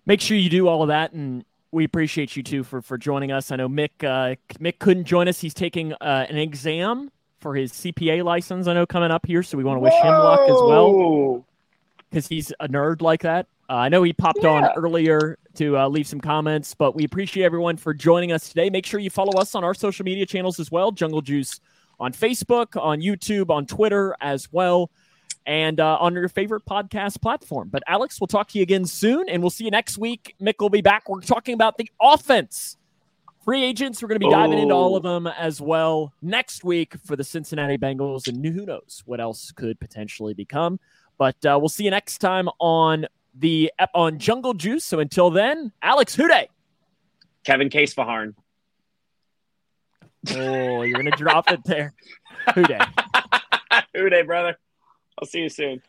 Make sure you do all of that and we appreciate you too for for joining us. I know Mick uh, Mick couldn't join us. He's taking uh, an exam for his CPA license. I know coming up here, so we want to wish Whoa! him luck as well because he's a nerd like that. Uh, I know he popped yeah. on earlier to uh, leave some comments, but we appreciate everyone for joining us today. Make sure you follow us on our social media channels as well Jungle Juice on Facebook, on YouTube, on Twitter as well, and uh, on your favorite podcast platform. But Alex, we'll talk to you again soon, and we'll see you next week. Mick will be back. We're talking about the offense. Free agents, we're going to be diving oh. into all of oh. them as well next week for the Cincinnati Bengals, and who knows what else could potentially become. But uh, we'll see you next time on the uh, on Jungle Juice. So until then, Alex Who Dey. Kevin Casefaharn. Oh, you're gonna drop it there. Who Dey, brother. I'll see you soon.